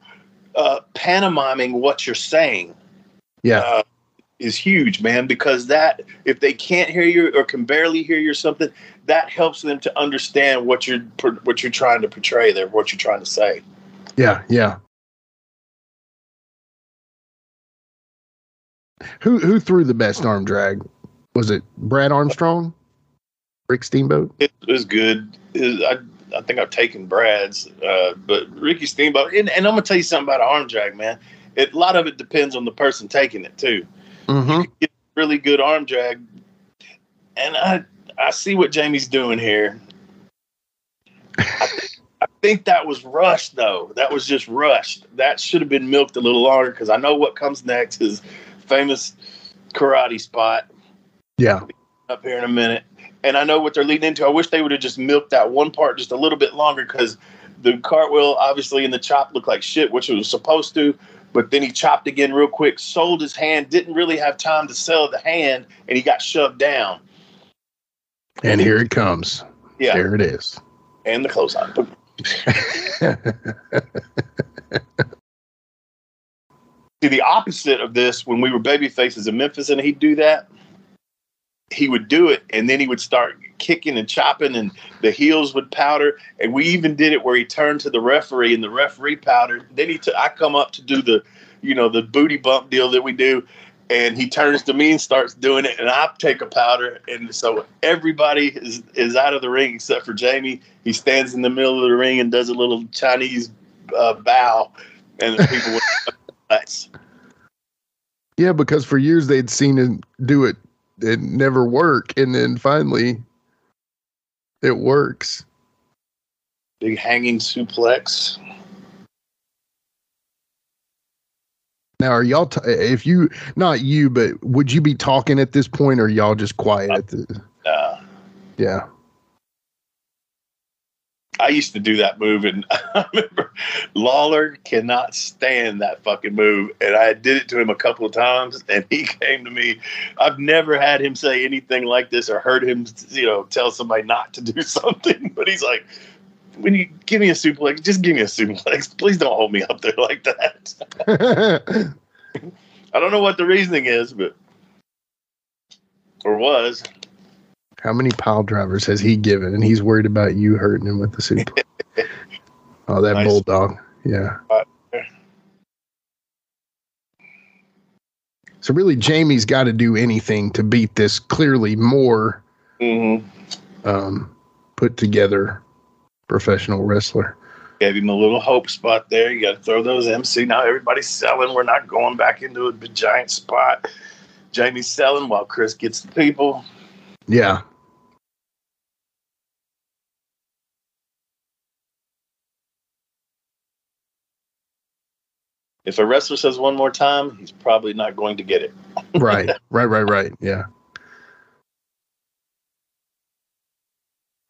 uh, pantomiming what you're saying yeah. uh, is huge, man. Because that if they can't hear you or can barely hear you or something, that helps them to understand what you're what you're trying to portray there, what you're trying to say. Yeah, yeah. Who who threw the best arm drag? Was it Brad Armstrong? Rick Steamboat? It was good. It- I I think I've taken Brad's, uh, but Ricky Steamboat. And, and I'm gonna tell you something about arm drag, man. It, a lot of it depends on the person taking it too. Mm-hmm. Get really good arm drag, and I I see what Jamie's doing here. I, th- I think that was rushed though. That was just rushed. That should have been milked a little longer because I know what comes next is famous karate spot Yeah. up here in a minute. And I know what they're leading into. I wish they would have just milked that one part just a little bit longer because the cartwheel, obviously, in the chop looked like shit, which it was supposed to. But then he chopped again real quick, sold his hand, didn't really have time to sell the hand, and he got shoved down. And here it comes. Yeah, There it is. and the clothesline. See, the opposite of this, when we were baby faces in Memphis and he'd do that, he would do it and then he would start kicking and chopping and the heels would powder. And we even did it where he turned to the referee and the referee powdered. Then he took, I come up to do the, you know, the booty bump deal that we do. And he turns to me and starts doing it, and I take a powder, and so everybody is, is out of the ring except for Jamie. He stands in the middle of the ring and does a little Chinese uh, bow, and the people nuts. yeah, because for years they'd seen him do it it never work. And then finally it works. Big hanging suplex. Now, are y'all, t- if you, not you, but would you be talking at this point or y'all just quiet at the, Uh, yeah. I used to do that move, and I remember Lawler cannot stand that fucking move. And I did it to him a couple of times, and he came to me. I've never had him say anything like this or heard him, you know, tell somebody not to do something. But he's like, "When you give me a suplex, just give me a suplex. Please don't hold me up there like that." I don't know what the reasoning is, but or was. How many pile drivers has he given? And he's worried about you hurting him with the super. oh, that Nice. bulldog. Yeah. So really, Jamie's got to do anything to beat this clearly more Mm-hmm. um, put together professional wrestler. Gave him a little hope spot there. You got to throw those MC. Now everybody's selling. We're not going back into a giant spot. Jamie's selling while Chris gets the people. Yeah. If a wrestler says one more time, he's probably not going to get it. Right. right. Right. Right. Yeah.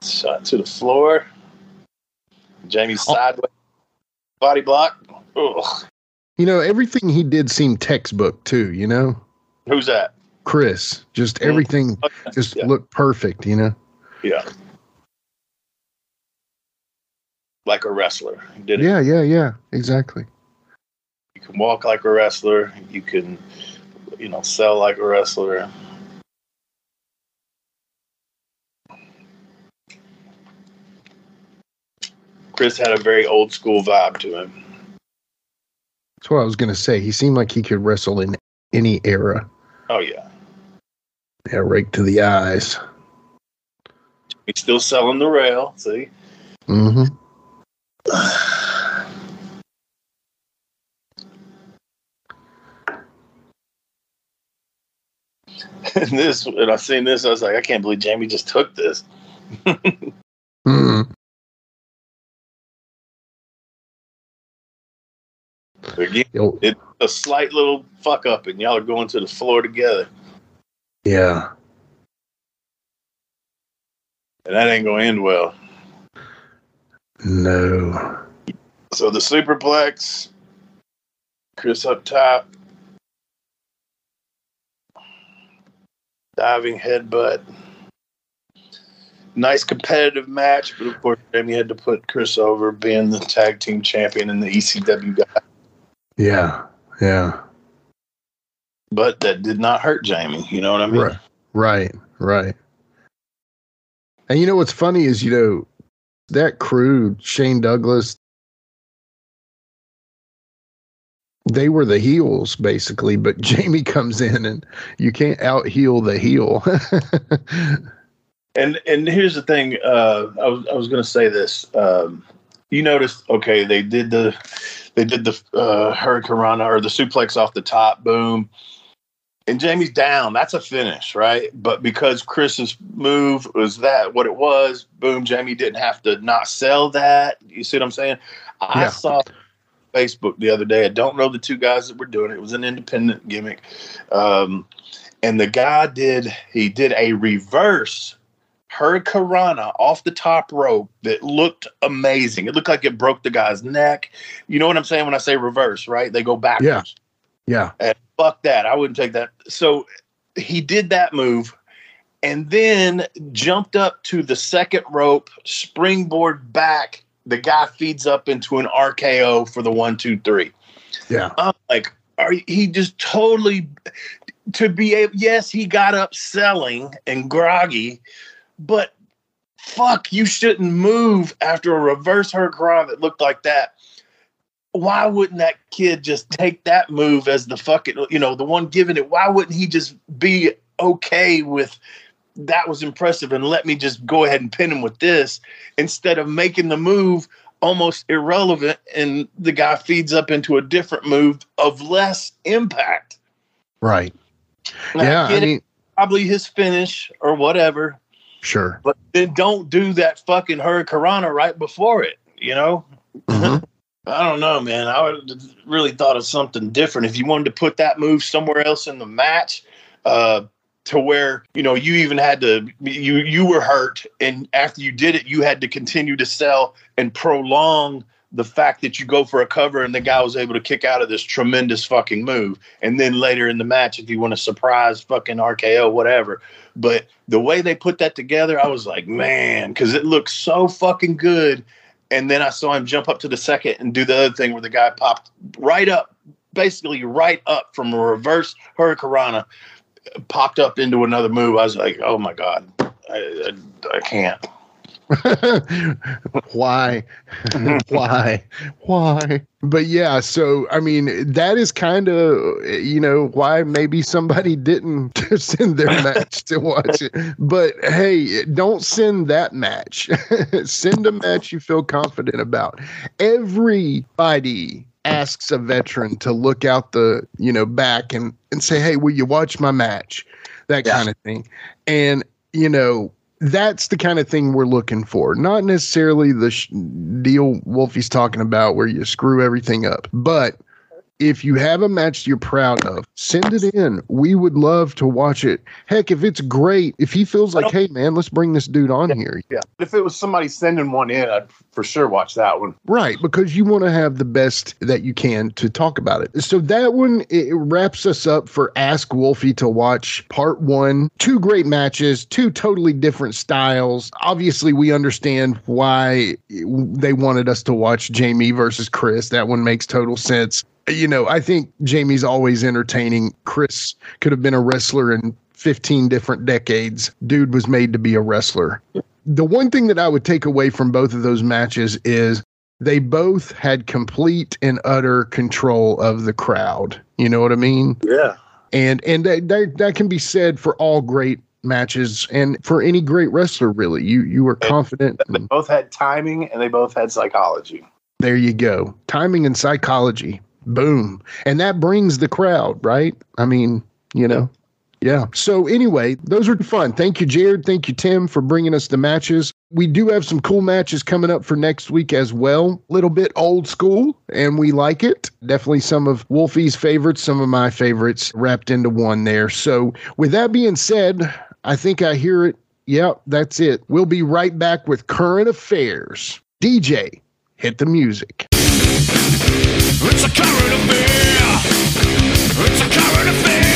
Shot to the floor. Jamie's oh. sideways body block. Ugh. You know, everything he did seemed textbook too. You know, Who's that? Chris. Just mm. everything oh, just Yeah. looked perfect. You know. Yeah. Like a wrestler. Did it. Yeah. Yeah. Yeah. Exactly. You can walk like a wrestler. You can, you know, sell like a wrestler. Chris had a very old school vibe to him. That's what I was gonna say. He seemed like he could wrestle in any era. Oh yeah, Yeah, rake to the eyes. he's still selling the rail. See, Mm-hmm. and this, and I seen this, I was like, I can't believe Jamie just took this. Mm. Again, Yo- it's a slight little fuck up, and y'all are going to the floor together, Yeah. and that ain't going to end well. No. So the superplex, Chris up top, diving headbutt. nice competitive match, but of course, Jamie had to put Chris over, being the tag team champion and the ECW guy. Yeah. Yeah. But that did not hurt Jamie. You know what I mean? Right. Right. Right. And you know what's funny is, you know, that crew, Shane Douglas, they were the heels basically, but Jamie comes in and you can't out heel the heel. And and here's the thing. Uh, I was I was to say this. Um, you noticed? Okay, they did the they did the uh, Hurricanrana or the suplex off the top. Boom. And Jamie's down. That's a finish, right? But because Chris's move was that what it was, boom, Jamie didn't have to not sell that. You see what I'm saying? I Yeah. saw Facebook the other day. I don't know the two guys that were doing it. It was an independent gimmick. Um, and the guy did he did a reverse Hurricanrana off the top rope that looked amazing. It looked like it broke the guy's neck. You know what I'm saying when I say reverse, right? They go backwards. Yeah. Yeah. And fuck that. I wouldn't take that. So he did that move and then jumped up to the second rope, springboard back. The guy feeds up into an RKO for the one, two, three. Yeah. I'm like, are he just totally to be able? Yes, he got up selling and groggy, but fuck, you shouldn't move after a reverse hurricane that looked like that. Why wouldn't that kid just take that move as the fucking, you know, the one giving it? Why wouldn't he just be okay with that was impressive and let me just go ahead and pin him with this instead of making the move almost irrelevant and the guy feeds up into a different move of less impact. Right. Now, yeah. I mean, probably his finish or whatever, sure. but then don't do that fucking Hurricanrana right before it, you know? Mhm. I don't know, man. I would really thought of something different. If you wanted to put that move somewhere else in the match, uh, to where you know you even had to you you were hurt, and after you did it, you had to continue to sell and prolong the fact that you go for a cover and the guy was able to kick out of this tremendous fucking move, and then later in the match, if you want to surprise fucking RKO, whatever. But the way they put that together, I was like, man, because it looks so fucking good. And then I saw him jump up to the second and do the other thing where the guy popped right up, basically right up from a reverse Hurricanrana, popped up into another move. I was like, oh my God, I, I, I can't. why? Why? Why? But yeah so i mean that is kind of you know why maybe somebody didn't send their match to watch it. But hey don't send that match. Send a match you feel confident about. Everybody asks a veteran to look out the you know back and and say hey will you watch my match? That Yeah. kind of thing. And you know that's the kind of thing we're looking for. Not necessarily the sh- deal Wolfie's talking about where you screw everything up, but if you have a match you're proud of, send it in. We would love to watch it. Heck, if it's great, if he feels like, hey man, let's bring this dude on here. Yeah. If it was somebody sending one in, I'd for sure watch that one. Right, because you want to have the best that you can to talk about it. So that one it wraps us up for Ask Wolfie to watch part one. Two great matches, two totally different styles. Obviously, we understand why they wanted us to watch Jamie versus Chris. That one makes total sense. You know, I think Jamie's always entertaining. Chris could have been a wrestler in 15 different decades. Dude was made to be a wrestler the one thing that I would take away from both of those matches is they both had complete and utter control of the crowd. You know what I mean? Yeah. And and that that, that can be said for all great matches and for any great wrestler really. You you were confident. They both had timing and they both had psychology. There you go. Timing and psychology. Boom. And that brings the crowd, right? I mean, you know. Yeah. So anyway, those were fun. Thank you, Jared. Thank you, Tim, for bringing us the matches. We do have some cool matches coming up for next week as well. A little bit old school, and we like it. Definitely some of Wolfie's favorites, some of my favorites wrapped into one there. So with that being said, I think I hear it. Yep, that's it. We'll be right back with current affairs. DJ, hit the music. It's a current affair. It's a current affair.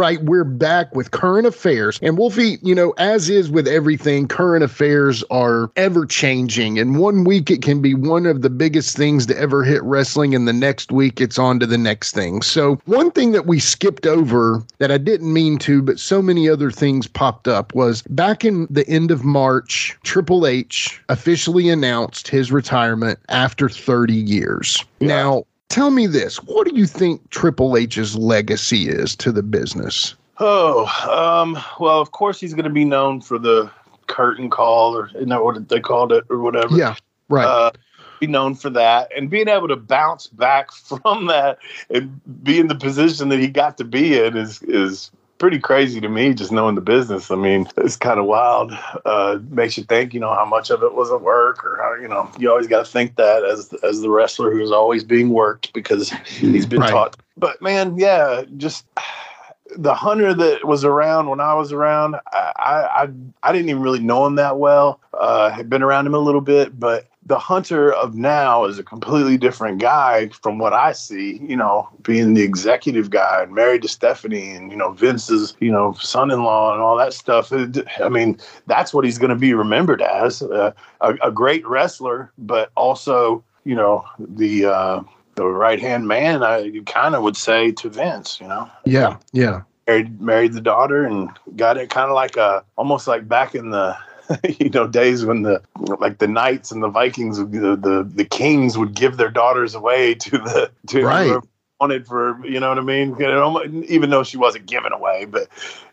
Right, we're back with current affairs. And Wolfie, you know, as is with everything, current affairs are ever changing. And one week it can be one of the biggest things to ever hit wrestling, and the next week it's on to the next thing. So, one thing that we skipped over that I didn't mean to, but so many other things popped up was back in the end of March, Triple H officially announced his retirement after 30 years. Now, tell me this what do you think Triple H's legacy is to the business? Oh, um, well, of course he's going to be known for the curtain call, or isn't what they called it, or whatever? Yeah, right. Uh, be known for that, and being able to bounce back from that and be in the position that he got to be in is is pretty crazy to me. Just knowing the business, I mean, it's kind of wild. Uh, makes you think, you know, how much of it was at work, or how you know, you always got to think that as as the wrestler who's always being worked because he's been Right. taught. But man, yeah, just the hunter that was around when I was around, I I, I didn't even really know him that well. Uh, had been around him a little bit, but the hunter of now is a completely different guy from what I see. You know, being the executive guy and married to Stephanie, and you know Vince's you know son-in-law and all that stuff. I mean, that's what he's going to be remembered as uh, a, a great wrestler, but also you know the. Uh, the right hand man, I kind of would say to Vince, you know Yeah, yeah. married married the daughter and got it kind of like a almost like back in the you know days when the like the knights and the vikings the the, the kings would give their daughters away to the to Right. wanted for you know what i mean you know, even though she wasn't given away but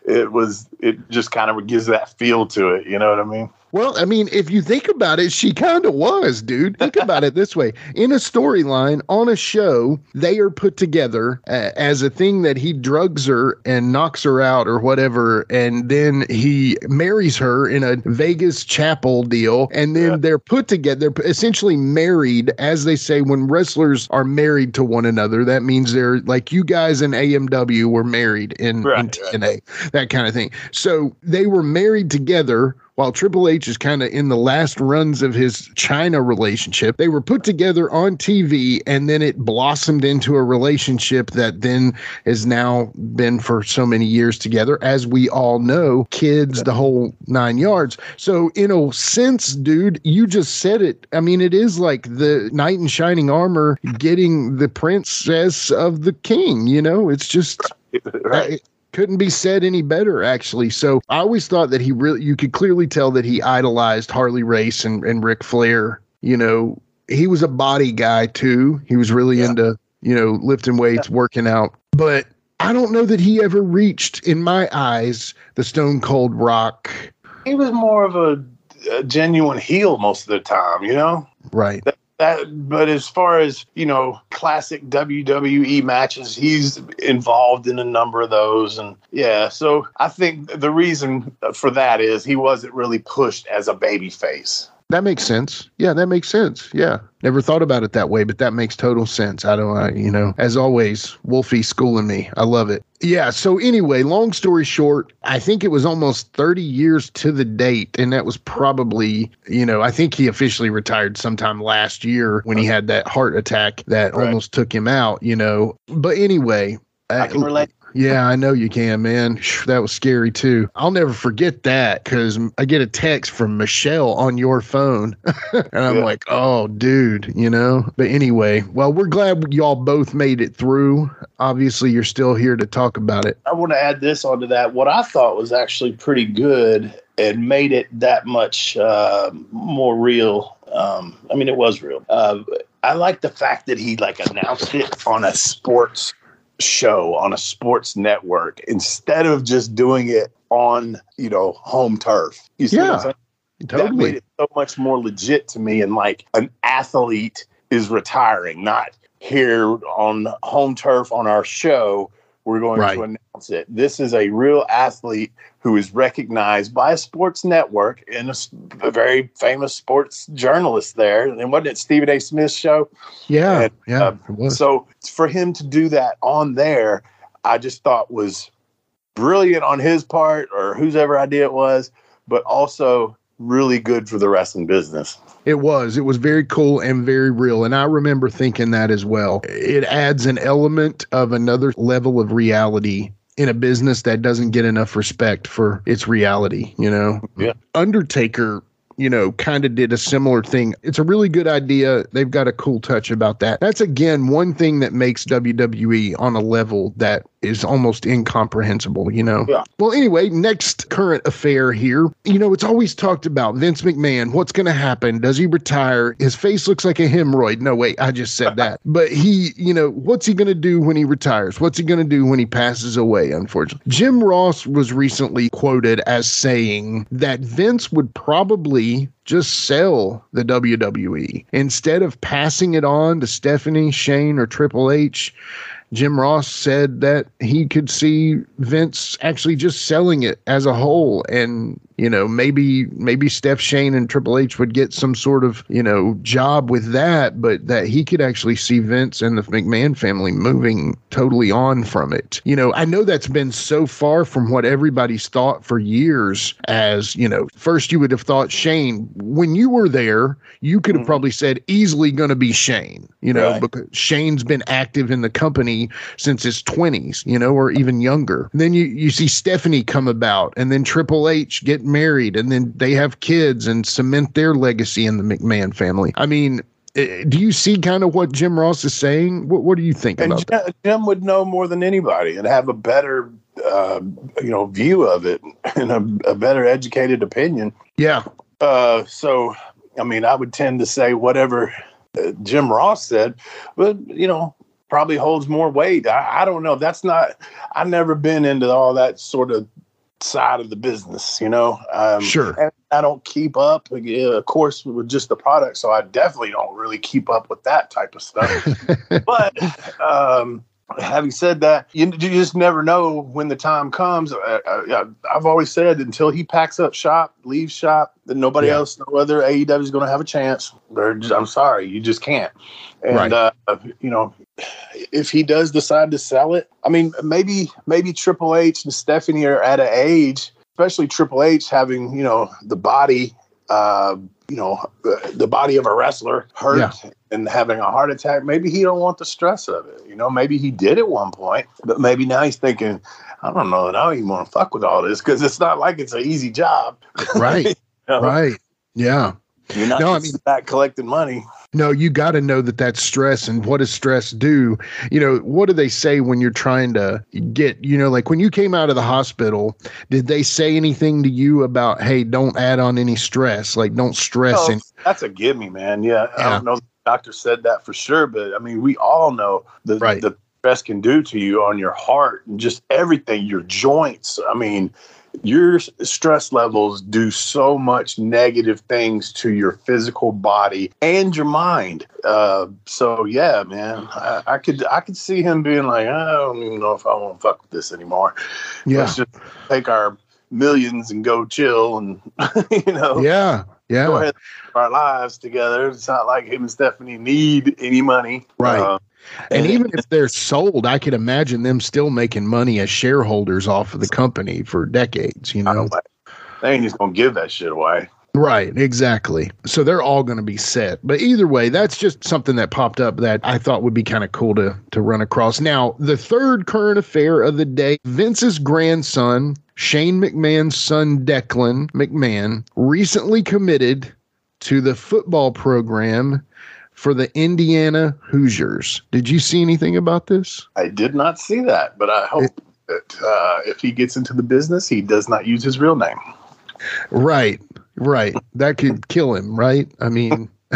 it was it just kind of gives that feel to it you know what i mean Well, I mean, if you think about it, she kind of was, dude. Think about it this way in a storyline on a show, they are put together uh, as a thing that he drugs her and knocks her out or whatever. And then he marries her in a Vegas chapel deal. And then they're put together, they're essentially married, as they say, when wrestlers are married to one another. That means they're like you guys in AMW were married in, in Right, right. That kind of thing. So they were married together while Triple H is kind of in the last runs of his Chyna relationship, they were put together on TV and then it blossomed into a relationship that then has now been for so many years together. As we all know, kids, the whole nine yards. So, in a sense, dude, you just said it. I mean, it is like the knight in shining armor getting the princess of the king, you know? It's just. right couldn't be said any better actually. So i always thought that he really you could clearly tell that he idolized harley race and, and Ric flair. You know he was a body guy too. He was really into you know lifting weights working out. But i don't know that he ever reached in my eyes the stone cold rock. He was more of a, a genuine heel most of the time you know? Right. That but as far as you know classic wwe matches he's involved in a number of those. And yeah so i think the reason for that is he wasn't really pushed as a baby face That makes sense. Yeah, that makes sense. Yeah. Never thought about it that way, but that makes total sense. I don't, I, you know, as always, Wolfie schooling me. I love it. Yeah. So, anyway, long story short, I think it was almost 30 years to the date. And that was probably, you know, I think he officially retired sometime last year when he had that heart attack that Right. almost took him out, you know. But anyway, i uh, can relate yeah, I know you can, man. That was scary too. I'll never forget that because I get a text from Michelle on your phone. and I'm Yeah. like, oh, dude, you know? But anyway, well, we're glad y'all both made it through. Obviously, you're still here to talk about it. I want to add this onto that. What I thought was actually pretty good and made it that much uh, more real. Um, I mean, it was real. Uh, I like the fact that he like announced it on a sports show on a sports network instead of just doing it on you know home turf. You see Yeah, saying? that made it so much more legit to me and like an athlete is retiring not here on home turf on our show we're going Right. to announce it this is a real athlete who is recognized by a sports network and a very famous sports journalist there and wasn't it stephen a smith's show Yeah. And, yeah. uh, so for him to do that on there, I just thought was brilliant on his part or whosever idea it was, but also really good for the wrestling business. It was. It was very cool and very real. And I remember thinking that as well. It adds an element of another level of reality in a business that doesn't get enough respect for its reality, you know? Yeah. Undertaker you know, kind of did a similar thing. It's a really good idea. They've got a cool touch about that. That's again one thing that makes WWE on a level that is almost incomprehensible, you know? Yeah. Well, anyway, next current affair here. You know, it's always talked about Vince McMahon. What's going to happen? Does he retire? His face looks like a hemorrhoid. No, wait, I just said that. But he, you know, what's he going to do when he retires? What's he going to do when he passes away, unfortunately? Jim Ross was recently quoted as saying that Vince would probably just sell the WWE instead of passing it on to Stephanie, Shane, or Triple H. Jim Ross said that he could see Vince actually just selling it as a whole and you know maybe maybe Steph Shane and Triple H would get some sort of you know job with that but that he could actually see Vince and the McMahon family moving totally on from it you know I know that's been so far from what everybody's thought for years as you know first you would have thought Shane when you were there you could have mm-hmm. probably said easily going to be Shane you know Right. because Shane's been active in the company since his 20s, you know, or even younger. Then you you see Stephanie come about and then Triple H get married and then they have kids and cement their legacy in the McMahon family. I mean, eh, do you see kind of what Jim Ross is saying? What what do you think And about that? Jim, Jim would know more than anybody and have a better, uh, you know, view of it and a, a better educated opinion. Yeah. Uh, so, I mean, I would tend to say whatever uh, Jim Ross said, but you know, probably holds more weight. I, I don't know. That's not. I've never been into all that sort of side of the business. You know. Um, Sure. I don't keep up, yeah, of course, with just the product. So I definitely don't really keep up with that type of stuff. but um, having said that, you, you just never know when the time comes. Uh, uh, I've always said until he packs up shop, leaves shop, then nobody Yeah. else know whether AEW is going to have a chance. Just, I'm sorry, you just can't. And Right. uh, you know, if he does decide to sell it, I mean, maybe maybe Triple H and Stephanie are at an age, especially Triple H having you know the body. Uh, you know the, body of a wrestler hurt Yeah. and having a heart attack maybe he don't want the stress of it you know maybe he did at one point but maybe now he's thinking i don't know that i don't even want to fuck with all this because it's not like it's an easy job Right. You know? Right. Yeah. You're not No, I mean- back collecting money No, you got to know that that's stress. And what does stress do? You know, what do they say when you're trying to get, you know, like when you came out of the hospital, did they say anything to you about, hey, don't add on any stress? Like, don't stress. Oh, any- that's a gimme man yeah, i don't know if the doctor said that for sure but i mean we all know the, Right. the stress can do to you on your heart and just everything your joints i mean your stress levels do so much negative things to your physical body and your mind. Uh, so yeah, man, I, I could I could see him being like, I don't even know if I want to fuck with this anymore. yeah. Let's just take our millions and go chill and you know Yeah. go Yeah. ahead and our lives together. It's not like him and Stephanie need any money, Right. Uh, And uh, even if they're sold, I could imagine them still making money as shareholders off of the company for decades, you know? They ain't just gonna give that shit away. Right, exactly. So they're all going to be set. But either way, that's just something that popped up that I thought would be kind of cool to to run across. Now, the third current affair of the day, Vince's grandson, Shane McMahon's son Declan McMahon, recently committed to the football program for the Indiana Hoosiers. Did you see anything about this? I did not see that, but I hope that uh, if he gets into the business, he does not use his real name. Right, right. That could kill him, right? I mean,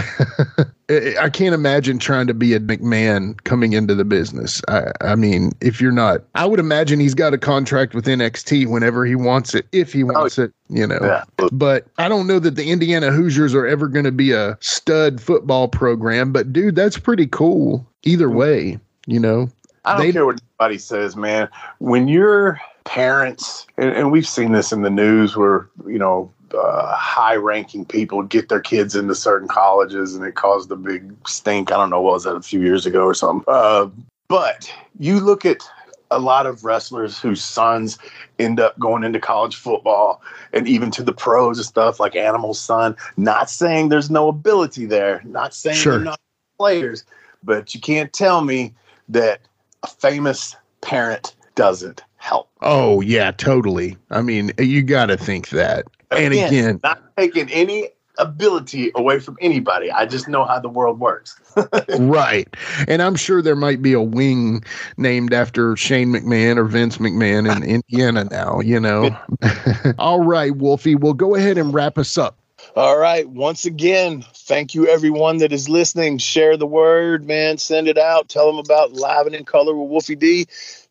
I can't imagine trying to be a McMahon coming into the business. I, I mean, if you're not, I would imagine he's got a contract with NXT whenever he wants it, if he oh, wants it, you know. Yeah. But I don't know that the Indiana Hoosiers are ever going to be a stud football program. But dude, that's pretty cool. Either mm-hmm. way, you know. I don't They- care what anybody says, man. When your parents, and, and we've seen this in the news where, you know, uh, high ranking people get their kids into certain colleges and it caused a big stink. I don't know, what was that a few years ago or something? Uh, but you look at a lot of wrestlers whose sons end up going into college football and even to the pros and stuff like Animal son. Not saying there's no ability there, not saying Sure. they're not players, but you can't tell me that a famous parent doesn't help. Oh yeah, totally. I mean, you got to think that. And again, not taking any ability away from anybody. I just know how the world works. right. And I'm sure there might be a wing named after Shane McMahon or Vince McMahon in Indiana now, you know. All right, Wolfie, we'll go ahead and wrap us up. All right. Once again, thank you everyone that is listening. Share the word, man. Send it out. Tell them about Live and in Color with Wolfie D.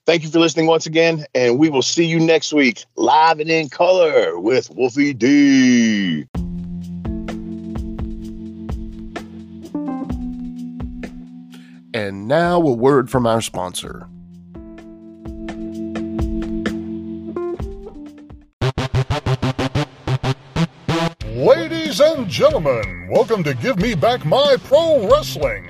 Thank you for listening once again, and we will see you next week, live and in color with Wolfie D. And now a word from our sponsor. Ladies and gentlemen, welcome to Give Me Back My Pro Wrestling,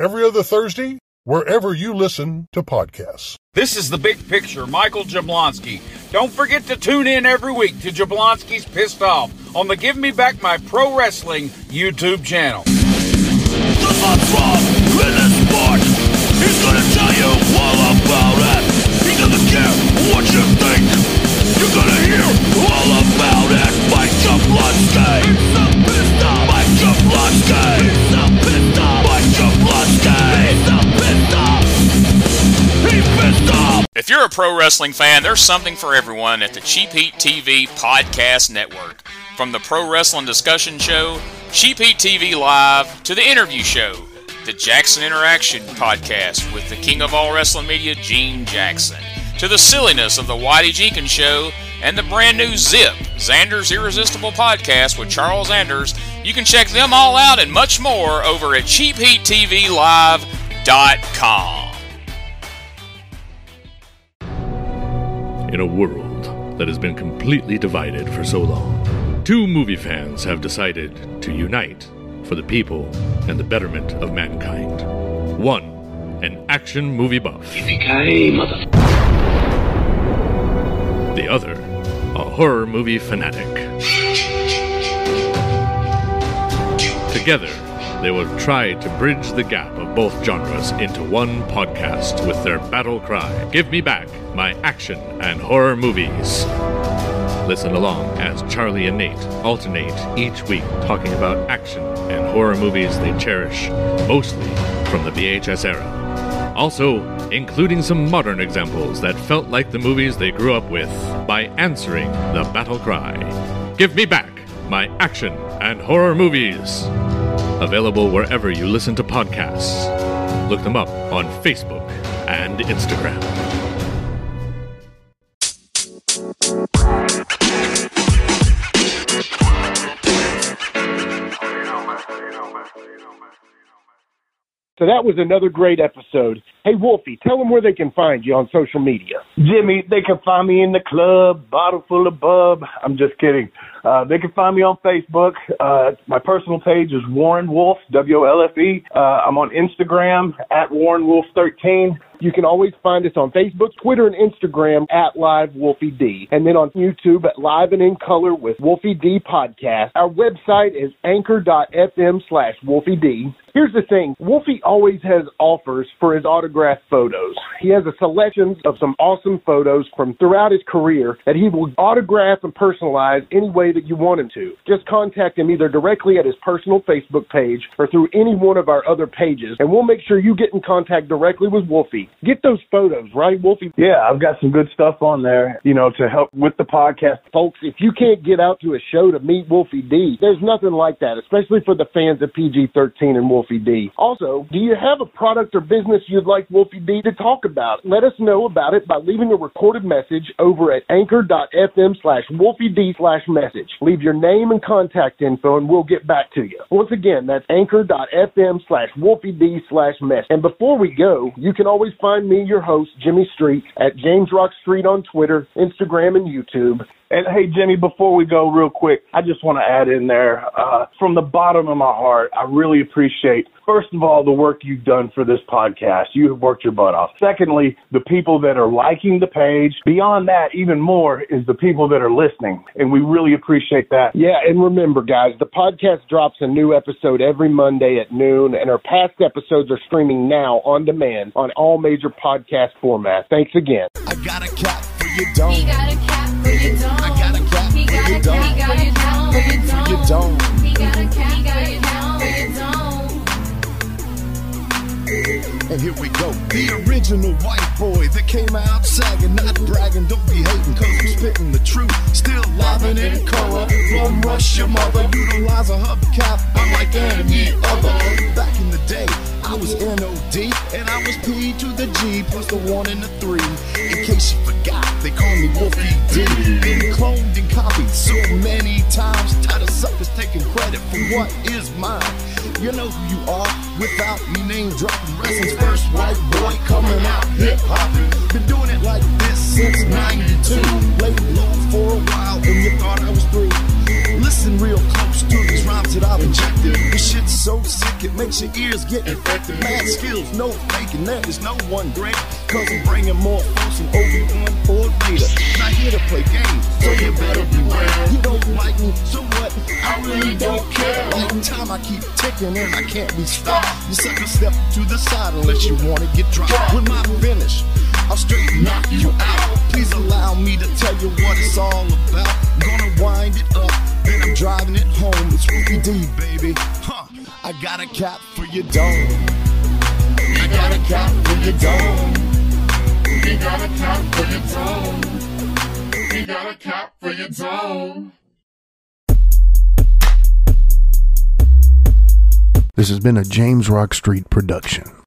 Every other Thursday, wherever you listen to podcasts. This is the big picture, Michael Jablonski. Don't forget to tune in every week to Jablonski's Pissed Off on the Give Me Back My Pro Wrestling YouTube channel. He's gonna tell you a pro wrestling fan, there's something for everyone at the Cheap Heat TV Podcast Network. From the Pro Wrestling Discussion Show, Cheap Heat TV Live, to the interview show, the Jackson Interaction Podcast with the king of all wrestling media, Gene Jackson, to the silliness of the Whitey Jenkins Show, and the brand new Zip, Xander's Irresistible Podcast with Charles Anders. You can check them all out and much more over at CheapHeatTVLive.com. In a world that has been completely divided for so long, two movie fans have decided to unite for the people and the betterment of mankind. One, an action movie buff. The other, a horror movie fanatic. Together, they will try to bridge the gap of both genres into one podcast with their battle cry Give me back my action and horror movies. Listen along as Charlie and Nate alternate each week talking about action and horror movies they cherish, mostly from the VHS era. Also, including some modern examples that felt like the movies they grew up with by answering the battle cry Give me back my action and horror movies. Available wherever you listen to podcasts. Look them up on Facebook and Instagram. So that was another great episode. Hey, Wolfie, tell them where they can find you on social media. Jimmy, they can find me in the club, bottle full of bub. I'm just kidding. Uh, they can find me on Facebook. Uh, my personal page is Warren Wolf, W L F E. Uh, I'm on Instagram at Warren Wolf 13. You can always find us on Facebook, Twitter, and Instagram at Live Wolfie D. And then on YouTube at Live and in Color with Wolfie D Podcast. Our website is anchor.fm slash Wolfie D. Here's the thing Wolfie always has offers for his autographed photos. He has a selection of some awesome photos from throughout his career that he will autograph and personalize any way that you want him to. Just contact him either directly at his personal Facebook page or through any one of our other pages, and we'll make sure you get in contact directly with Wolfie. Get those photos, right, Wolfie? Yeah, I've got some good stuff on there, you know, to help with the podcast. Folks, if you can't get out to a show to meet Wolfie D, there's nothing like that, especially for the fans of PG 13 and Wolfie D. Also, do you have a product or business you'd like Wolfie D to talk about? Let us know about it by leaving a recorded message over at anchor.fm slash Wolfie D slash message. Leave your name and contact info and we'll get back to you. Once again, that's anchor.fm slash Wolfie D slash message. And before we go, you can always find me, your host, Jimmy Street, at James Rock Street on Twitter, Instagram, and YouTube. And hey, Jimmy, before we go real quick, I just want to add in there, uh, from the bottom of my heart, I really appreciate, first of all, the work you've done for this podcast. You have worked your butt off. Secondly, the people that are liking the page. Beyond that, even more is the people that are listening. And we really appreciate that. Yeah, and remember, guys, the podcast drops a new episode every Monday at noon, and our past episodes are streaming now on demand on all major podcast formats. Thanks again. I got a cap for your dome. Dome. I got a cap your dome. He got a cap for your dome. He got a your dome. And here we go. The original white boy that came out sagging, not bragging, don't be hating, cause I'm spitting the truth. Still livin' in color. From rush your mother, utilize a hubcap, unlike any other. Back in the day, I was NOD, and I was P to the G, plus the one and the three. In case you forgot, they call me Wolfie D. Been cloned and copied so many times, tired of suckers taking credit for what is mine. You know who you are without me name dropping. Wrestling's first white boy coming out hip hopping. Been doing it like this since 92. Laid low for a while and you thought I was through. Listen real close to these rhymes that I've injected. This shit's so sick it makes your ears get infected. Mad skills, no faking, there is no one great. Cause I'm bringing more folks than Obi-Wan or Vader. Here to play games, so you better beware. You don't like me, so what? I really don't care. Like time I keep ticking and I can't be stopped. You sucker step to the side unless you wanna get dropped. With my finish, I'll straight knock you out. Please allow me to tell you what it's all about. Gonna wind it up, then I'm driving it home. It's Ruby D, baby. Huh, I got a cap for your dome. I got a cap for your dome. He got a cap for your dome. Got a cap for your dome. This has been a James Rock Street production.